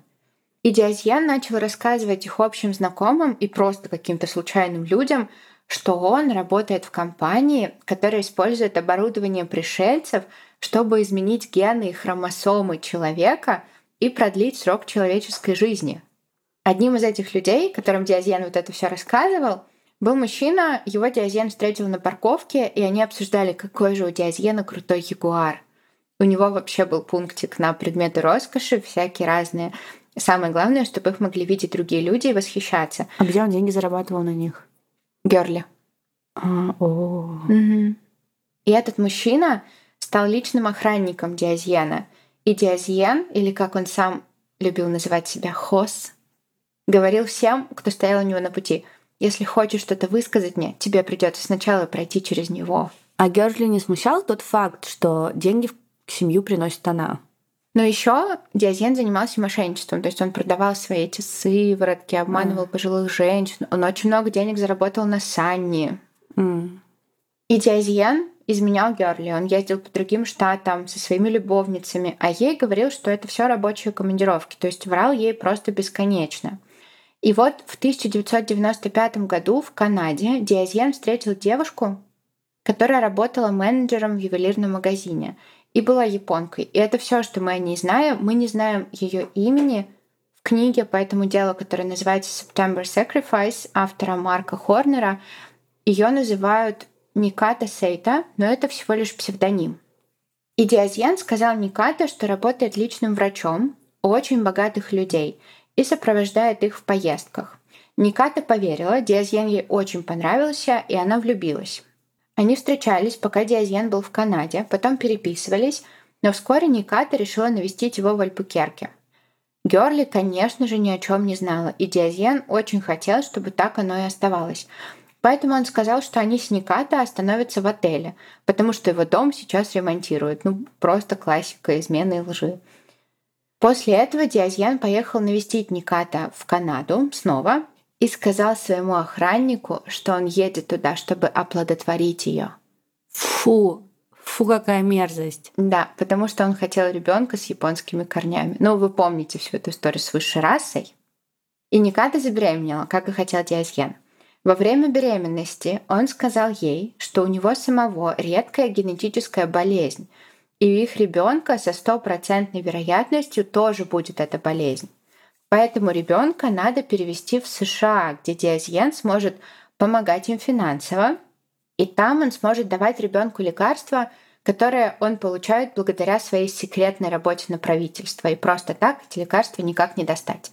И Диазьен начал рассказывать их общим знакомым и просто каким-то случайным людям, что он работает в компании, которая использует оборудование пришельцев, чтобы изменить гены и хромосомы человека и продлить срок человеческой жизни. Одним из этих людей, которым Диазьен вот это все рассказывал, был мужчина, его Диазьен встретил на парковке, и они обсуждали, какой же у Диазьена крутой ягуар. У него вообще был пунктик на предметы роскоши, всякие разные. Самое главное, чтобы их могли видеть другие люди и восхищаться. а где он деньги зарабатывал на них? Герли. А, о. Мгм. И этот мужчина стал личным охранником Диазьена. И Диазьен, или как он сам любил называть себя, Хос, говорил всем, кто стоял у него на пути, если хочешь что-то высказать мне, тебе придется сначала пройти через него. А Герли не смущал тот факт, что деньги в семью приносит она? Но еще Диазен занимался мошенничеством, то есть он продавал свои эти сыворотки, обманывал пожилых женщин. Он очень много денег заработал на Санни. М. И Диазьен изменял Герли. Он ездил по другим штатам со своими любовницами, а ей говорил, что это все рабочие командировки, то есть врал ей просто бесконечно. И вот в 1995 году в Канаде Диазьен встретил девушку, которая работала менеджером в ювелирном магазине и была японкой. И это все, что мы о ней знаем. Мы не знаем ее имени. В книге по этому делу, которая называется September Sacrifice автора Марка Хорнера, ее называют Никата Сейта, но это всего лишь псевдоним. И Диазьен сказал Никата, что работает личным врачом у очень богатых людей и сопровождает их в поездках. Никата поверила, Диазьен ей очень понравился, и она влюбилась. Они встречались, пока Диазьен был в Канаде, потом переписывались, но вскоре Никата решила навестить его в Альбукерке. Герли, конечно же, ни о чем не знала, и Диазьен очень хотел, чтобы так оно и оставалось. Поэтому он сказал, что они с Никата остановятся в отеле, потому что его дом сейчас ремонтируют. Ну, просто классика измены и лжи. После этого Диазьян поехал навестить Никата в Канаду снова и сказал своему охраннику, что он едет туда, чтобы оплодотворить ее. Фу, фу, какая мерзость. Да, потому что он хотел ребенка с японскими корнями. Ну, вы помните всю эту историю с высшей расой. И Никата забеременела, как и хотел Диазьян. Во время беременности он сказал ей, что у него самого редкая генетическая болезнь, и у их ребенка со стопроцентной вероятностью тоже будет эта болезнь. Поэтому ребенка надо перевести в США, где Диазьен сможет помогать им финансово, и там он сможет давать ребенку лекарства, которые он получает благодаря своей секретной работе на правительство. И просто так эти лекарства никак не достать.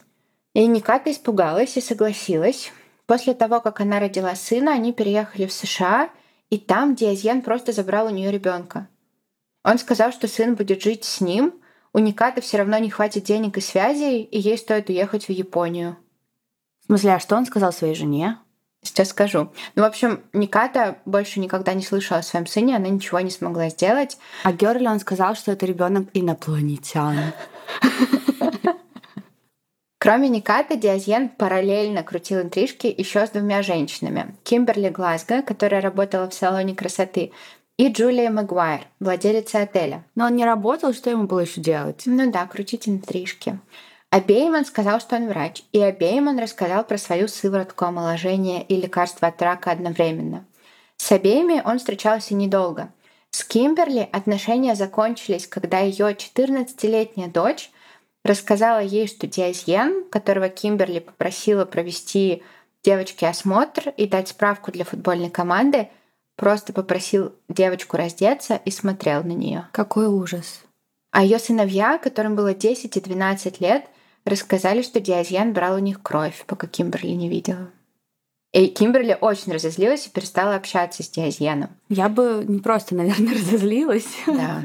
И Никата испугалась и согласилась, После того, как она родила сына, они переехали в США, и там Диазьен просто забрал у нее ребенка. Он сказал, что сын будет жить с ним, у Никаты все равно не хватит денег и связей, и ей стоит уехать в Японию. В смысле, а что он сказал своей жене? Сейчас скажу. Ну, в общем, Никата больше никогда не слышала о своем сыне, она ничего не смогла сделать. А Герли он сказал, что это ребенок инопланетян. Кроме Никата, Диазьен параллельно крутил интрижки еще с двумя женщинами. Кимберли Глазго, которая работала в салоне красоты, и Джулия Магуайр, владелица отеля. Но он не работал, что ему было еще делать? Ну да, крутить интрижки. Обеим он сказал, что он врач, и обеим он рассказал про свою сыворотку омоложения и лекарство от рака одновременно. С обеими он встречался недолго. С Кимберли отношения закончились, когда ее 14-летняя дочь рассказала ей, что Диазьен, которого Кимберли попросила провести девочке осмотр и дать справку для футбольной команды, просто попросил девочку раздеться и смотрел на нее. Какой ужас. А ее сыновья, которым было 10 и 12 лет, рассказали, что Диазьен брал у них кровь, пока Кимберли не видела. И Кимберли очень разозлилась и перестала общаться с Диазьеном. Я бы не просто, наверное, разозлилась. Да.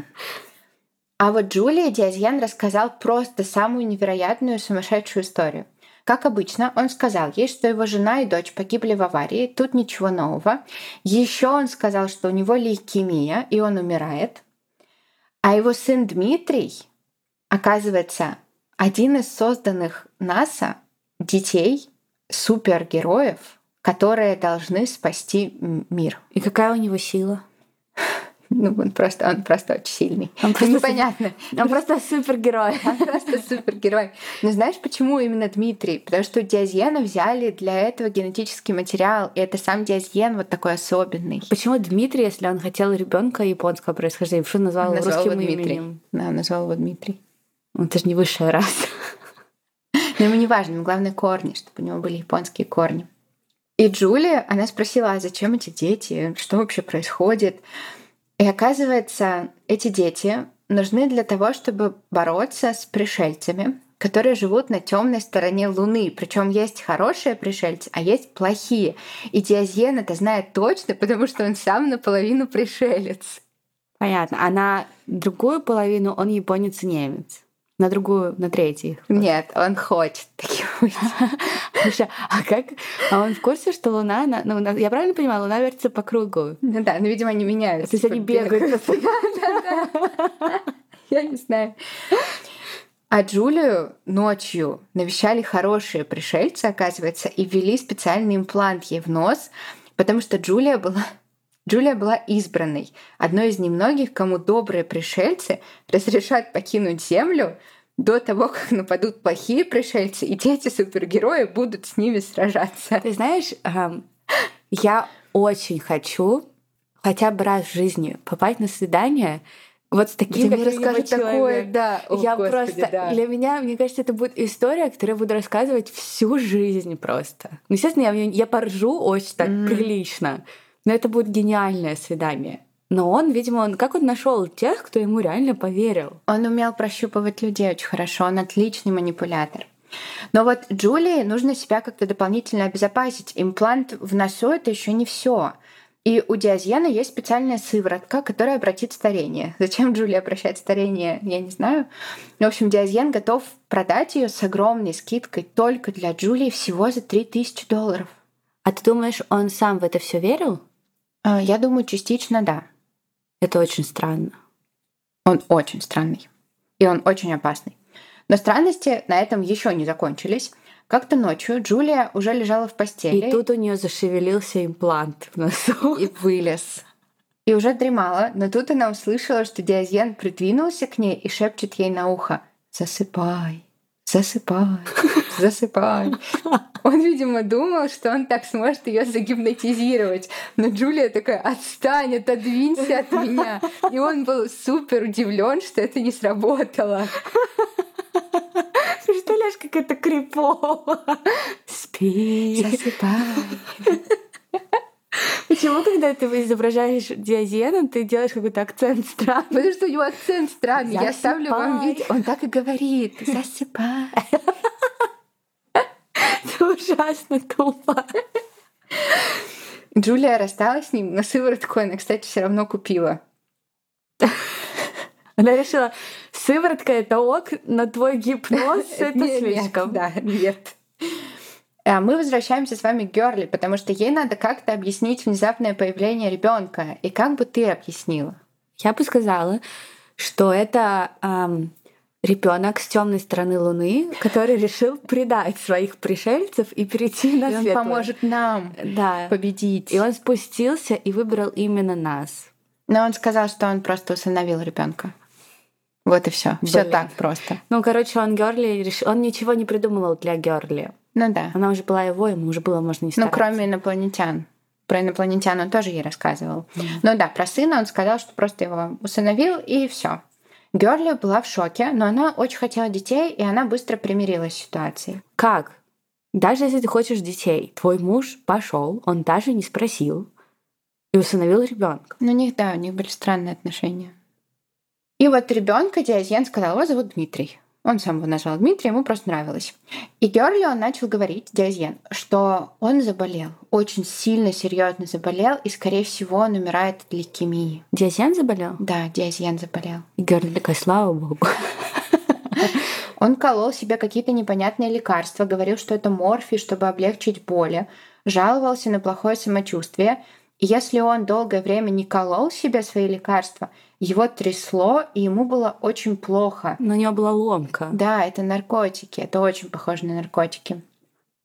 А вот Джулия Диазьян рассказал просто самую невероятную сумасшедшую историю. Как обычно, он сказал ей, что его жена и дочь погибли в аварии, тут ничего нового. Еще он сказал, что у него лейкемия, и он умирает. А его сын Дмитрий, оказывается, один из созданных НАСА детей, супергероев, которые должны спасти мир. И какая у него сила? Ну, он просто, он просто очень сильный. Он просто Непонятно. Он просто супергерой. Он просто супергерой. Но знаешь, почему именно Дмитрий? Потому что Диазьена взяли для этого генетический материал, и это сам Диазьен вот такой особенный. Почему Дмитрий, если он хотел ребенка японского происхождения, что назвал его Назвал русским его Дмитрий. именем? Да, назвал его Дмитрий. Ну, Это же не высшая раса. Но ему не важно, ему главное корни, чтобы у него были японские корни. И Джулия, она спросила, а зачем эти дети? Что вообще происходит? И оказывается, эти дети нужны для того, чтобы бороться с пришельцами, которые живут на темной стороне Луны. Причем есть хорошие пришельцы, а есть плохие. И Диазьен это знает точно, потому что он сам наполовину пришелец. Понятно. А на другую половину он японец и немец. На другую, на третью. Нет, он хочет таким быть. А как? А он в курсе, что Луна, она- ну, я правильно понимаю, Луна вертится по кругу? Ну да, но, видимо, они меняются. То есть они бегают Я не знаю. А Джулию ночью навещали хорошие пришельцы, оказывается, и ввели специальный имплант ей в нос, потому что Джулия была Джулия была избранной, одной из немногих, кому добрые пришельцы разрешат покинуть Землю до того, как нападут плохие пришельцы, и дети супергерои будут с ними сражаться. Ты знаешь, я очень хочу хотя бы раз в жизни попасть на свидание вот с таким мне расскажут такое, да. О, я Господи, просто да. для меня, мне кажется, это будет история, которую я буду рассказывать всю жизнь просто. Ну, естественно, я, я поржу очень так Мгм. прилично, но это будет гениальное свидание. Но он, видимо, он как он нашел тех, кто ему реально поверил? Он умел прощупывать людей очень хорошо, он отличный манипулятор. Но вот Джулии нужно себя как-то дополнительно обезопасить. Имплант в носу это еще не все. И у Диазьена есть специальная сыворотка, которая обратит старение. Зачем Джулия обращает старение, я не знаю. В общем, Диазьен готов продать ее с огромной скидкой только для Джулии всего за 3000 долларов. А ты думаешь, он сам в это все верил? А, я думаю, частично да. Это очень странно. Он очень странный. И он очень опасный. Но странности на этом еще не закончились. Как-то ночью Джулия уже лежала в постели. И тут у нее зашевелился имплант в носу. И вылез. И уже дремала, но тут она услышала, что Диазьен придвинулся к ней и шепчет ей на ухо «Засыпай, засыпай, засыпай». Он, видимо, думал, что он так сможет ее загипнотизировать. Но Джулия такая, отстань, отодвинься от меня. И он был супер удивлен, что это не сработало. Представляешь, как это крипово. Спи. Засыпай. Почему, когда ты изображаешь Диазена, ты делаешь какой-то акцент странный? Потому что у него акцент странный. Я ставлю вам видео. Он так и говорит. Засыпай. Ты ужасно тупо. Джулия рассталась с ним, но сыворотку она, кстати, все равно купила. Она решила, сыворотка это ок, но твой гипноз это слишком. Да, нет. А мы возвращаемся с вами к Герли, потому что ей надо как-то объяснить внезапное появление ребенка. И как бы ты объяснила? Я бы сказала, что это эм, ребенок с темной стороны Луны, который решил предать своих пришельцев и перейти на и. Он поможет нам да. победить. И он спустился и выбрал именно нас. Но он сказал, что он просто усыновил ребенка. Вот и все. Все так просто. Ну, короче, он Герли решил, он ничего не придумывал для Герли. Ну да. Она уже была его, ему уже было можно не Ну, стараться. кроме инопланетян. Про инопланетян он тоже ей рассказывал. Mm. Ну да, про сына он сказал, что просто его усыновил, и все. Герли была в шоке, но она очень хотела детей, и она быстро примирилась с ситуацией. Как? Даже если ты хочешь детей, твой муж пошел, он даже не спросил и усыновил ребенка. Ну, у них, да, у них были странные отношения. И вот ребенка Диазьен сказал, его зовут Дмитрий. Он сам его назвал Дмитрий, ему просто нравилось. И он начал говорить, Диазьен, что он заболел, очень сильно, серьезно заболел, и, скорее всего, он умирает от лейкемии. Диазьен заболел? Да, Диазьен заболел. И Герли такая, слава богу. Он колол себе какие-то непонятные лекарства, говорил, что это морфий, чтобы облегчить боли, жаловался на плохое самочувствие. И если он долгое время не колол себе свои лекарства, его трясло, и ему было очень плохо. Но у него была ломка. Да, это наркотики, это очень похоже на наркотики.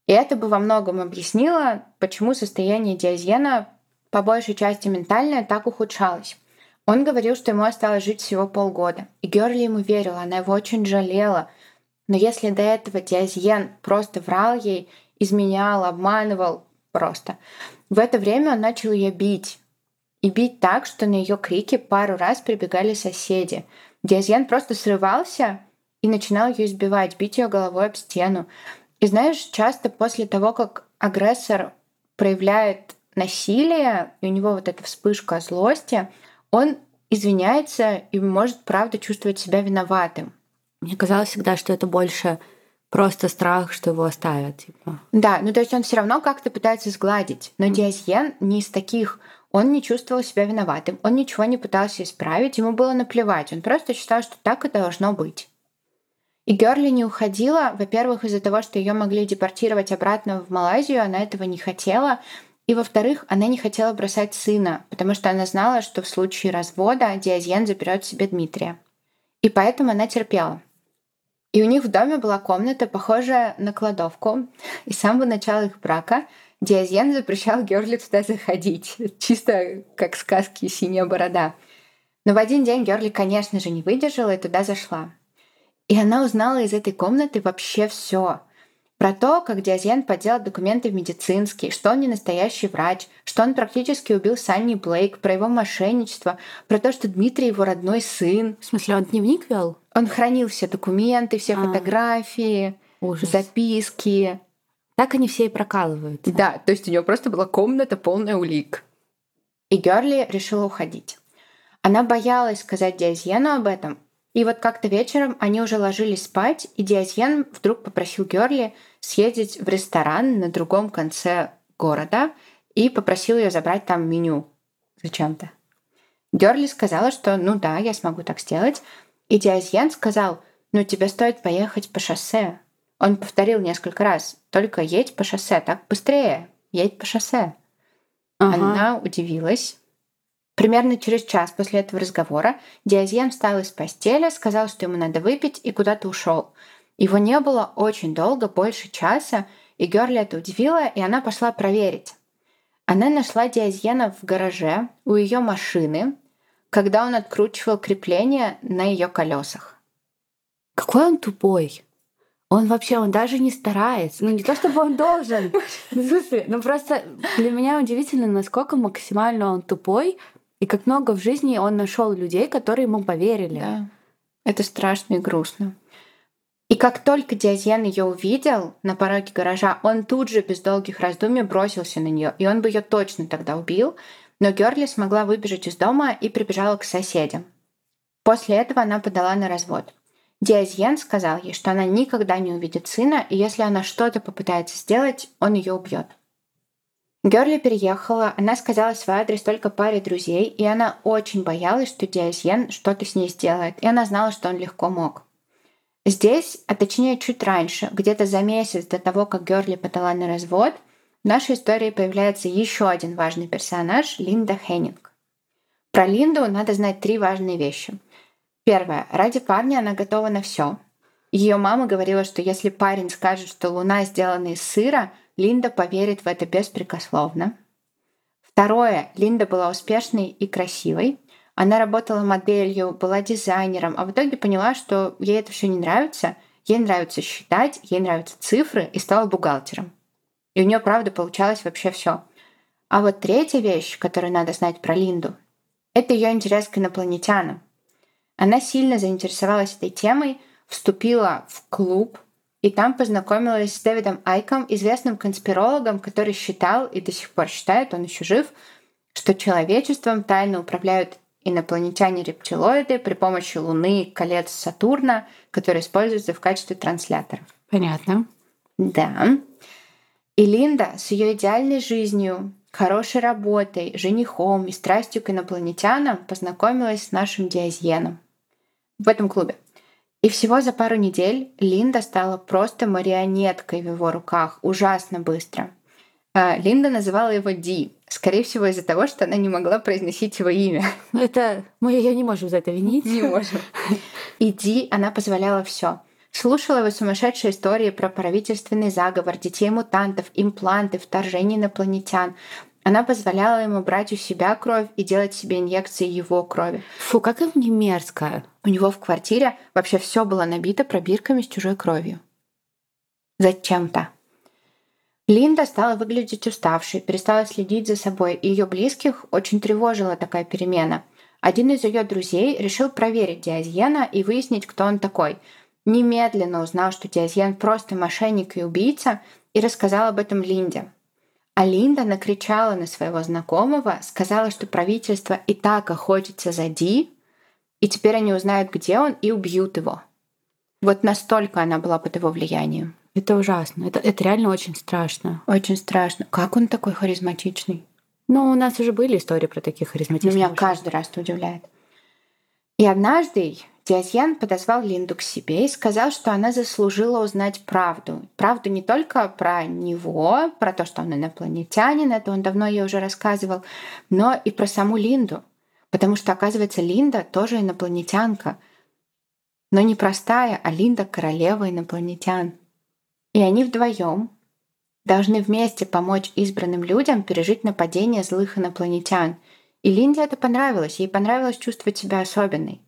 И это бы во многом объяснило, почему состояние Диазена по большей части ментальное так ухудшалось. Он говорил, что ему осталось жить всего полгода. И Герли ему верила, она его очень жалела. Но если до этого Диазьен просто врал ей, изменял, обманывал просто, в это время он начал ее бить. И бить так, что на ее крики пару раз прибегали соседи. Диазьен просто срывался и начинал ее избивать, бить ее головой об стену. И знаешь, часто после того, как агрессор проявляет насилие, и у него вот эта вспышка злости, он извиняется и может, правда, чувствовать себя виноватым. Мне казалось всегда, что это больше просто страх, что его оставят. Типа. Да, ну то есть он все равно как-то пытается сгладить. Но mm. Диазьен не из таких. Он не чувствовал себя виноватым, он ничего не пытался исправить, ему было наплевать. Он просто считал, что так и должно быть. И Герли не уходила, во-первых, из-за того, что ее могли депортировать обратно в Малайзию, она этого не хотела. И, во-вторых, она не хотела бросать сына, потому что она знала, что в случае развода Диазьен заберет себе Дмитрия. И поэтому она терпела. И у них в доме была комната, похожая на кладовку. И с самого начала их брака Диазьен запрещал Герли туда заходить. Чисто как сказки «Синяя борода». Но в один день Герли, конечно же, не выдержала и туда зашла. И она узнала из этой комнаты вообще все про то, как Диазен подделал документы в медицинский, что он не настоящий врач, что он практически убил Санни Блейк, про его мошенничество, про то, что Дмитрий его родной сын. В смысле, он дневник вел? Он хранил все документы, все а, фотографии, ужас. записки. Так они все и прокалываются. Да, то есть у него просто была комната полная улик. И Герли решила уходить. Она боялась сказать Диазьену об этом, и вот как-то вечером они уже ложились спать, и Диазьен вдруг попросил Герли съездить в ресторан на другом конце города и попросил ее забрать там меню. зачем-то. Герли сказала, что ну да, я смогу так сделать. И Диазьен сказал, ну тебе стоит поехать по шоссе. Он повторил несколько раз, только едь по шоссе, так быстрее, едь по шоссе. Ага. Она удивилась. Примерно через час после этого разговора Диазьен встал из постели, сказал, что ему надо выпить, и куда-то ушел. Его не было очень долго, больше часа, и Герли это удивила, и она пошла проверить. Она нашла Диазьена в гараже у ее машины, когда он откручивал крепление на ее колесах. Какой он тупой! Он вообще, он даже не старается. Ну, не то чтобы он должен. Ну, слушай, ну просто для меня удивительно, насколько максимально он тупой, и как много в жизни он нашел людей, которые ему поверили. Да. Это страшно и грустно. И как только Диазен ее увидел на пороге гаража, он тут же без долгих раздумий бросился на нее, и он бы ее точно тогда убил, но Герли смогла выбежать из дома и прибежала к соседям. После этого она подала на развод. Диазьен сказал ей, что она никогда не увидит сына, и если она что-то попытается сделать, он ее убьет. Герли переехала, она сказала свой адрес только паре друзей, и она очень боялась, что Диазьен что-то с ней сделает, и она знала, что он легко мог. Здесь, а точнее чуть раньше, где-то за месяц до того, как Герли подала на развод, в нашей истории появляется еще один важный персонаж — Линда Хеннинг. Про Линду надо знать три важные вещи — Первое. Ради парня она готова на все. Ее мама говорила, что если парень скажет, что луна сделана из сыра, Линда поверит в это беспрекословно. Второе. Линда была успешной и красивой. Она работала моделью, была дизайнером, а в итоге поняла, что ей это все не нравится. Ей нравится считать, ей нравятся цифры, и стала бухгалтером. И у нее, правда, получалось вообще все. А вот третья вещь, которую надо знать про Линду, это ее интерес к инопланетянам. Она сильно заинтересовалась этой темой, вступила в клуб и там познакомилась с Дэвидом Айком, известным конспирологом, который считал и до сих пор считает, он еще жив, что человечеством тайно управляют инопланетяне-рептилоиды при помощи Луны, колец Сатурна, которые используются в качестве трансляторов. Понятно. Да. И Линда с ее идеальной жизнью, хорошей работой, женихом и страстью к инопланетянам познакомилась с нашим Диазьеном в этом клубе. И всего за пару недель Линда стала просто марионеткой в его руках, ужасно быстро. А, Линда называла его Ди, скорее всего из-за того, что она не могла произносить его имя. Ну, это мы ее не можем за это винить. Не можем. И Ди она позволяла все. Слушала его сумасшедшие истории про правительственный заговор, детей-мутантов, импланты, вторжение инопланетян. Она позволяла ему брать у себя кровь и делать себе инъекции его крови. Фу, как им не мерзко. У него в квартире вообще все было набито пробирками с чужой кровью. Зачем-то. Линда стала выглядеть уставшей, перестала следить за собой, и ее близких очень тревожила такая перемена. Один из ее друзей решил проверить Диазьена и выяснить, кто он такой. Немедленно узнал, что Диазьен просто мошенник и убийца, и рассказал об этом Линде. А Линда накричала на своего знакомого, сказала, что правительство и так охотится за Ди, и теперь они узнают, где он, и убьют его. Вот настолько она была под его влиянием. Это ужасно. Это, это реально очень страшно. Очень страшно. Как он такой харизматичный? Ну, у нас уже были истории про таких харизматичных. Меня каждый раз это удивляет. И однажды Диазьян подозвал Линду к себе и сказал, что она заслужила узнать правду. Правду не только про него, про то, что он инопланетянин, это он давно ей уже рассказывал, но и про саму Линду. Потому что, оказывается, Линда тоже инопланетянка. Но не простая, а Линда королева инопланетян. И они вдвоем должны вместе помочь избранным людям пережить нападение злых инопланетян. И Линде это понравилось, ей понравилось чувствовать себя особенной.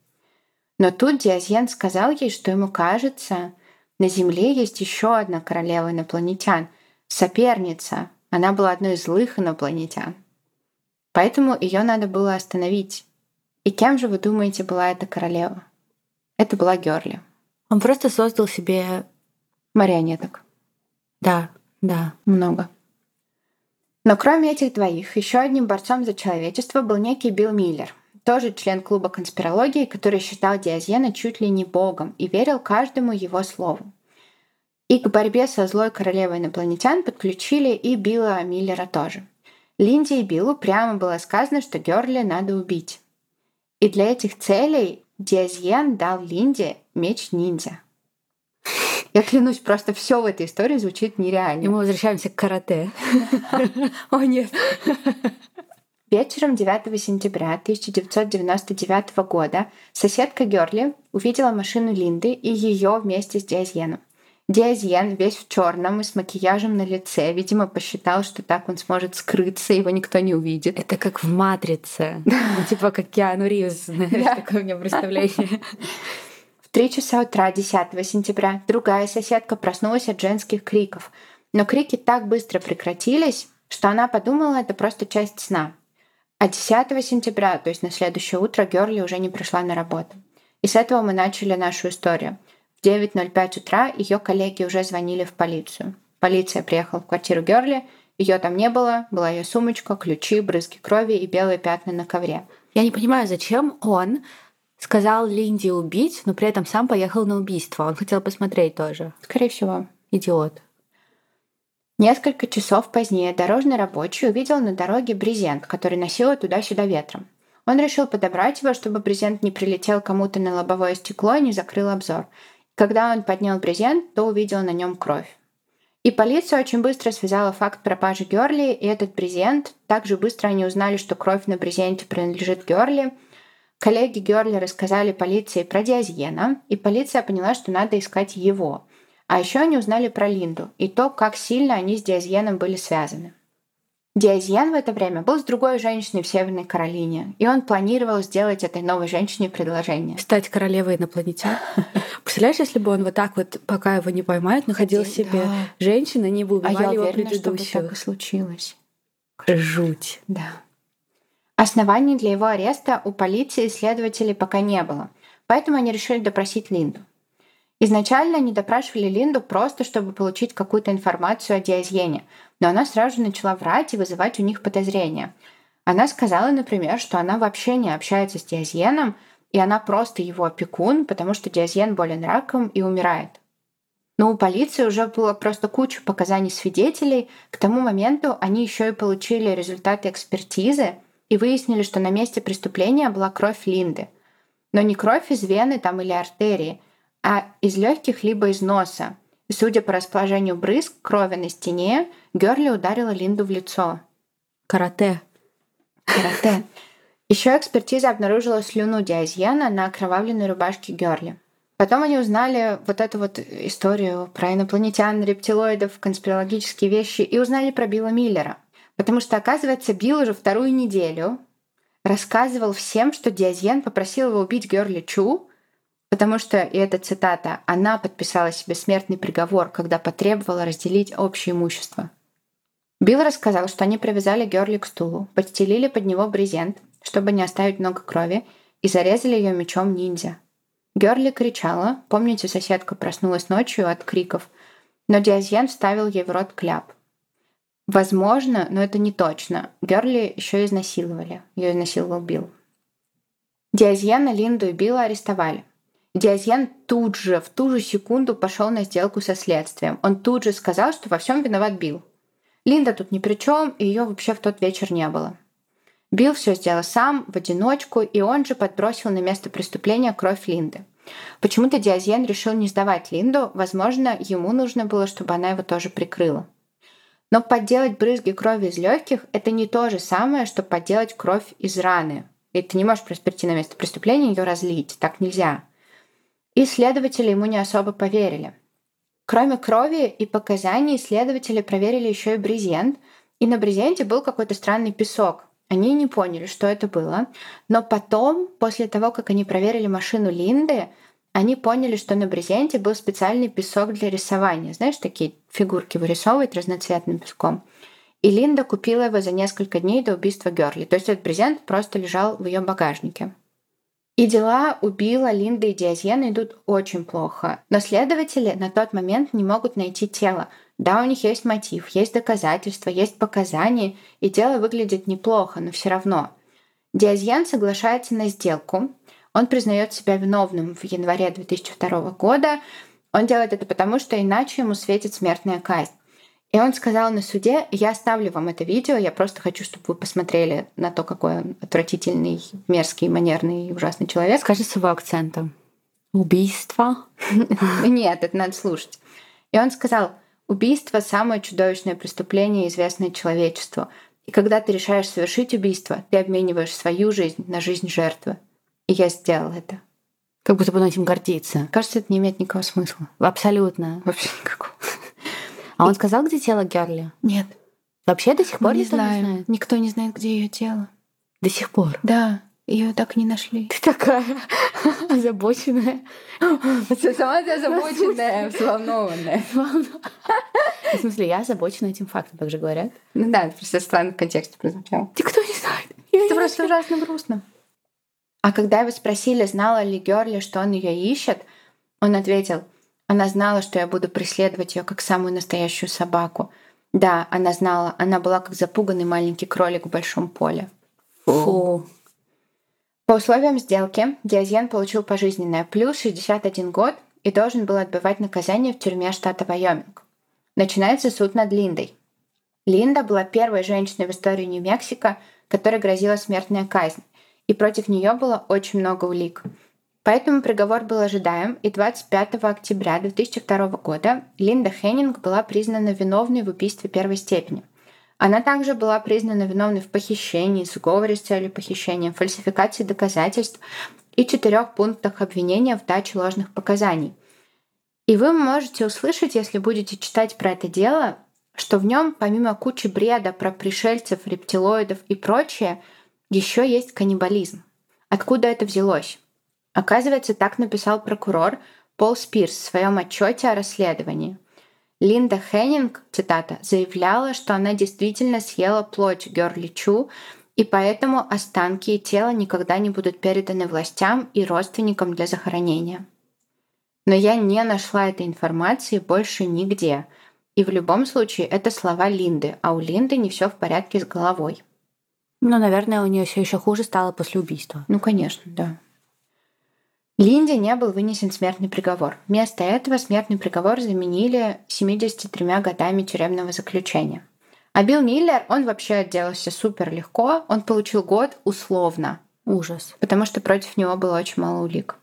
Но тут Диазьен сказал ей, что ему кажется, на Земле есть еще одна королева инопланетян, соперница. Она была одной из злых инопланетян. Поэтому ее надо было остановить. И кем же, вы думаете, была эта королева? Это была Герли. Он просто создал себе марионеток. Да, да. Много. Но кроме этих двоих, еще одним борцом за человечество был некий Билл Миллер — тоже член клуба конспирологии, который считал Диазена чуть ли не богом и верил каждому его слову. И к борьбе со злой королевой инопланетян подключили и Билла Миллера тоже. Линде и Биллу прямо было сказано, что Герли надо убить. И для этих целей Диазьен дал Линде меч ниндзя. Я клянусь, просто все в этой истории звучит нереально. И мы возвращаемся к карате. О, нет. Вечером 9 сентября 1999 года соседка Герли увидела машину Линды и ее вместе с Диазьеном. Диазьен весь в черном и с макияжем на лице. Видимо, посчитал, что так он сможет скрыться, его никто не увидит. Это как в «Матрице». Типа как Киану Ривз, знаешь, такое у меня представление. В три часа утра 10 сентября другая соседка проснулась от женских криков. Но крики так быстро прекратились, что она подумала, это просто часть сна. А 10 сентября, то есть на следующее утро, Герли уже не пришла на работу. И с этого мы начали нашу историю. В 9.05 утра ее коллеги уже звонили в полицию. Полиция приехала в квартиру Герли, ее там не было, была ее сумочка, ключи, брызги крови и белые пятна на ковре. Я не понимаю, зачем он сказал Линде убить, но при этом сам поехал на убийство. Он хотел посмотреть тоже. Скорее всего. Идиот. Несколько часов позднее дорожный рабочий увидел на дороге брезент, который носило туда-сюда ветром. Он решил подобрать его, чтобы брезент не прилетел кому-то на лобовое стекло и не закрыл обзор. Когда он поднял брезент, то увидел на нем кровь. И полиция очень быстро связала факт пропажи Герли и этот брезент. Также быстро они узнали, что кровь на брезенте принадлежит Герли. Коллеги Герли рассказали полиции про Диазьена, и полиция поняла, что надо искать его. А еще они узнали про Линду и то, как сильно они с Диазьеном были связаны. Диазьен в это время был с другой женщиной в Северной Каролине, и он планировал сделать этой новой женщине предложение. Стать королевой инопланетян? Представляешь, если бы он вот так вот, пока его не поймают, находил себе да. женщину, не бы убивали а я его уверена, предыдущих. Что так и случилось. Жуть. Да. Оснований для его ареста у полиции и следователей пока не было, поэтому они решили допросить Линду. Изначально они допрашивали Линду просто, чтобы получить какую-то информацию о Диазьене, но она сразу же начала врать и вызывать у них подозрения. Она сказала, например, что она вообще не общается с Диазьеном, и она просто его опекун, потому что Диазьен болен раком и умирает. Но у полиции уже было просто куча показаний свидетелей. К тому моменту они еще и получили результаты экспертизы и выяснили, что на месте преступления была кровь Линды. Но не кровь из вены там или артерии – а из легких либо из носа. И судя по расположению брызг крови на стене, Герли ударила Линду в лицо. Карате. Карате. Еще экспертиза обнаружила слюну Диазьена на окровавленной рубашке Герли. Потом они узнали вот эту вот историю про инопланетян, рептилоидов, конспирологические вещи и узнали про Билла Миллера. Потому что, оказывается, Билл уже вторую неделю рассказывал всем, что Диазьен попросил его убить Герли Чу, Потому что, и это цитата, она подписала себе смертный приговор, когда потребовала разделить общее имущество. Билл рассказал, что они привязали Герли к стулу, подстелили под него брезент, чтобы не оставить много крови, и зарезали ее мечом ниндзя. Герли кричала, помните, соседка проснулась ночью от криков, но Диазьен вставил ей в рот кляп. Возможно, но это не точно. Герли еще изнасиловали. Ее изнасиловал Билл. Диазьена, Линду и Билла арестовали. Диазьен тут же, в ту же секунду пошел на сделку со следствием. Он тут же сказал, что во всем виноват Билл. Линда тут ни при чем, и ее вообще в тот вечер не было. Билл все сделал сам, в одиночку, и он же подбросил на место преступления кровь Линды. Почему-то Диазьен решил не сдавать Линду, возможно, ему нужно было, чтобы она его тоже прикрыла. Но подделать брызги крови из легких – это не то же самое, что подделать кровь из раны. И ты не можешь прийти на место преступления и ее разлить. Так нельзя. И следователи ему не особо поверили. Кроме крови и показаний, следователи проверили еще и брезент, и на брезенте был какой-то странный песок. Они не поняли, что это было, но потом, после того, как они проверили машину Линды, они поняли, что на брезенте был специальный песок для рисования. Знаешь, такие фигурки вырисовывают разноцветным песком. И Линда купила его за несколько дней до убийства Герли. То есть этот брезент просто лежал в ее багажнике. И дела у Билла, Линды и Диазьена идут очень плохо. Но следователи на тот момент не могут найти тело. Да, у них есть мотив, есть доказательства, есть показания, и дело выглядит неплохо, но все равно. Диазьен соглашается на сделку. Он признает себя виновным в январе 2002 года. Он делает это потому, что иначе ему светит смертная казнь. И он сказал на суде, я оставлю вам это видео, я просто хочу, чтобы вы посмотрели на то, какой он отвратительный, мерзкий, манерный и ужасный человек. Скажи с его акцентом. Убийство? Нет, это надо слушать. И он сказал, убийство — самое чудовищное преступление, известное человечеству. И когда ты решаешь совершить убийство, ты обмениваешь свою жизнь на жизнь жертвы. И я сделал это. Как будто бы он этим гордится. Кажется, это не имеет никакого смысла. Абсолютно. Вообще никакого. А он сказал, где тело Герли? Нет. Вообще до сих пор не знаем. знает? Никто не знает, где ее тело. До сих пор. Да, ее так и не нашли. Ты такая озабоченная. Сама ты озабоченная, взволнованная. В смысле, я озабочена этим фактом, так же говорят. Ну да, просто странно в контексте прозвучало. Никто не знает. Это просто ужасно грустно. А когда его спросили, знала ли Герли, что он ее ищет, он ответил, она знала, что я буду преследовать ее как самую настоящую собаку. Да, она знала, она была как запуганный маленький кролик в большом поле. Фу. По условиям сделки Диазьен получил пожизненное плюс 61 год и должен был отбывать наказание в тюрьме штата Вайоминг. Начинается суд над Линдой. Линда была первой женщиной в истории Нью-Мексико, которой грозила смертная казнь, и против нее было очень много улик. Поэтому приговор был ожидаем, и 25 октября 2002 года Линда Хеннинг была признана виновной в убийстве первой степени. Она также была признана виновной в похищении, сговоре с целью похищения, фальсификации доказательств и четырех пунктах обвинения в даче ложных показаний. И вы можете услышать, если будете читать про это дело, что в нем, помимо кучи бреда про пришельцев, рептилоидов и прочее, еще есть каннибализм. Откуда это взялось? Оказывается, так написал прокурор Пол Спирс в своем отчете о расследовании. Линда Хеннинг, цитата, заявляла, что она действительно съела плоть Герли Чу, и поэтому останки и тело никогда не будут переданы властям и родственникам для захоронения. Но я не нашла этой информации больше нигде. И в любом случае это слова Линды, а у Линды не все в порядке с головой. Ну, наверное, у нее все еще хуже стало после убийства. Ну, конечно, да. Линде не был вынесен смертный приговор. Вместо этого смертный приговор заменили 73 годами тюремного заключения. А Билл Миллер, он вообще отделался супер легко. Он получил год условно, Ужас. потому что против него было очень мало улик.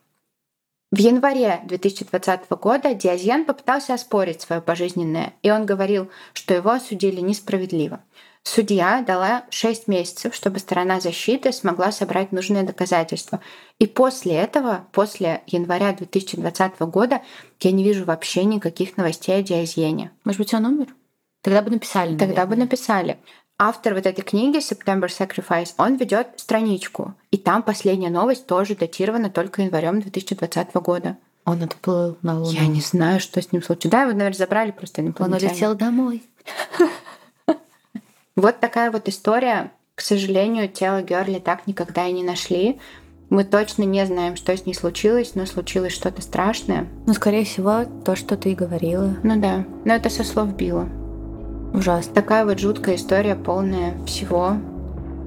В январе 2020 года Диазьен попытался оспорить свое пожизненное, и он говорил, что его осудили несправедливо. Судья дала 6 месяцев, чтобы сторона защиты смогла собрать нужные доказательства. И после этого, после января 2020 года, я не вижу вообще никаких новостей о Диазьене. Может быть, он умер? Тогда бы написали. Тогда бы наверное. написали. Автор вот этой книги September Sacrifice, он ведет страничку. И там последняя новость тоже датирована только январем 2020 года. Он отплыл на Луну. Я не знаю, что с ним случилось. Да, его, наверное, забрали просто Он инопланетяне. улетел домой. Вот такая вот история. К сожалению, тело Герли так никогда и не нашли. Мы точно не знаем, что с ней случилось, но случилось что-то страшное. Ну, скорее всего, то, что ты и говорила. Ну да, но это со слов Билла. Ужасно. Такая вот жуткая история, полная всего.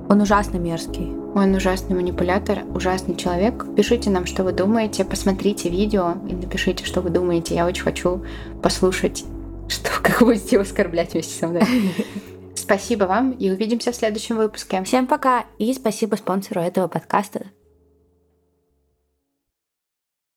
Он ужасно мерзкий. Он ужасный манипулятор, ужасный человек. Пишите нам, что вы думаете, посмотрите видео и напишите, что вы думаете. Я очень хочу послушать, что, как вы будете оскорблять вместе со мной. Спасибо вам и увидимся в следующем выпуске. Всем пока и спасибо спонсору этого подкаста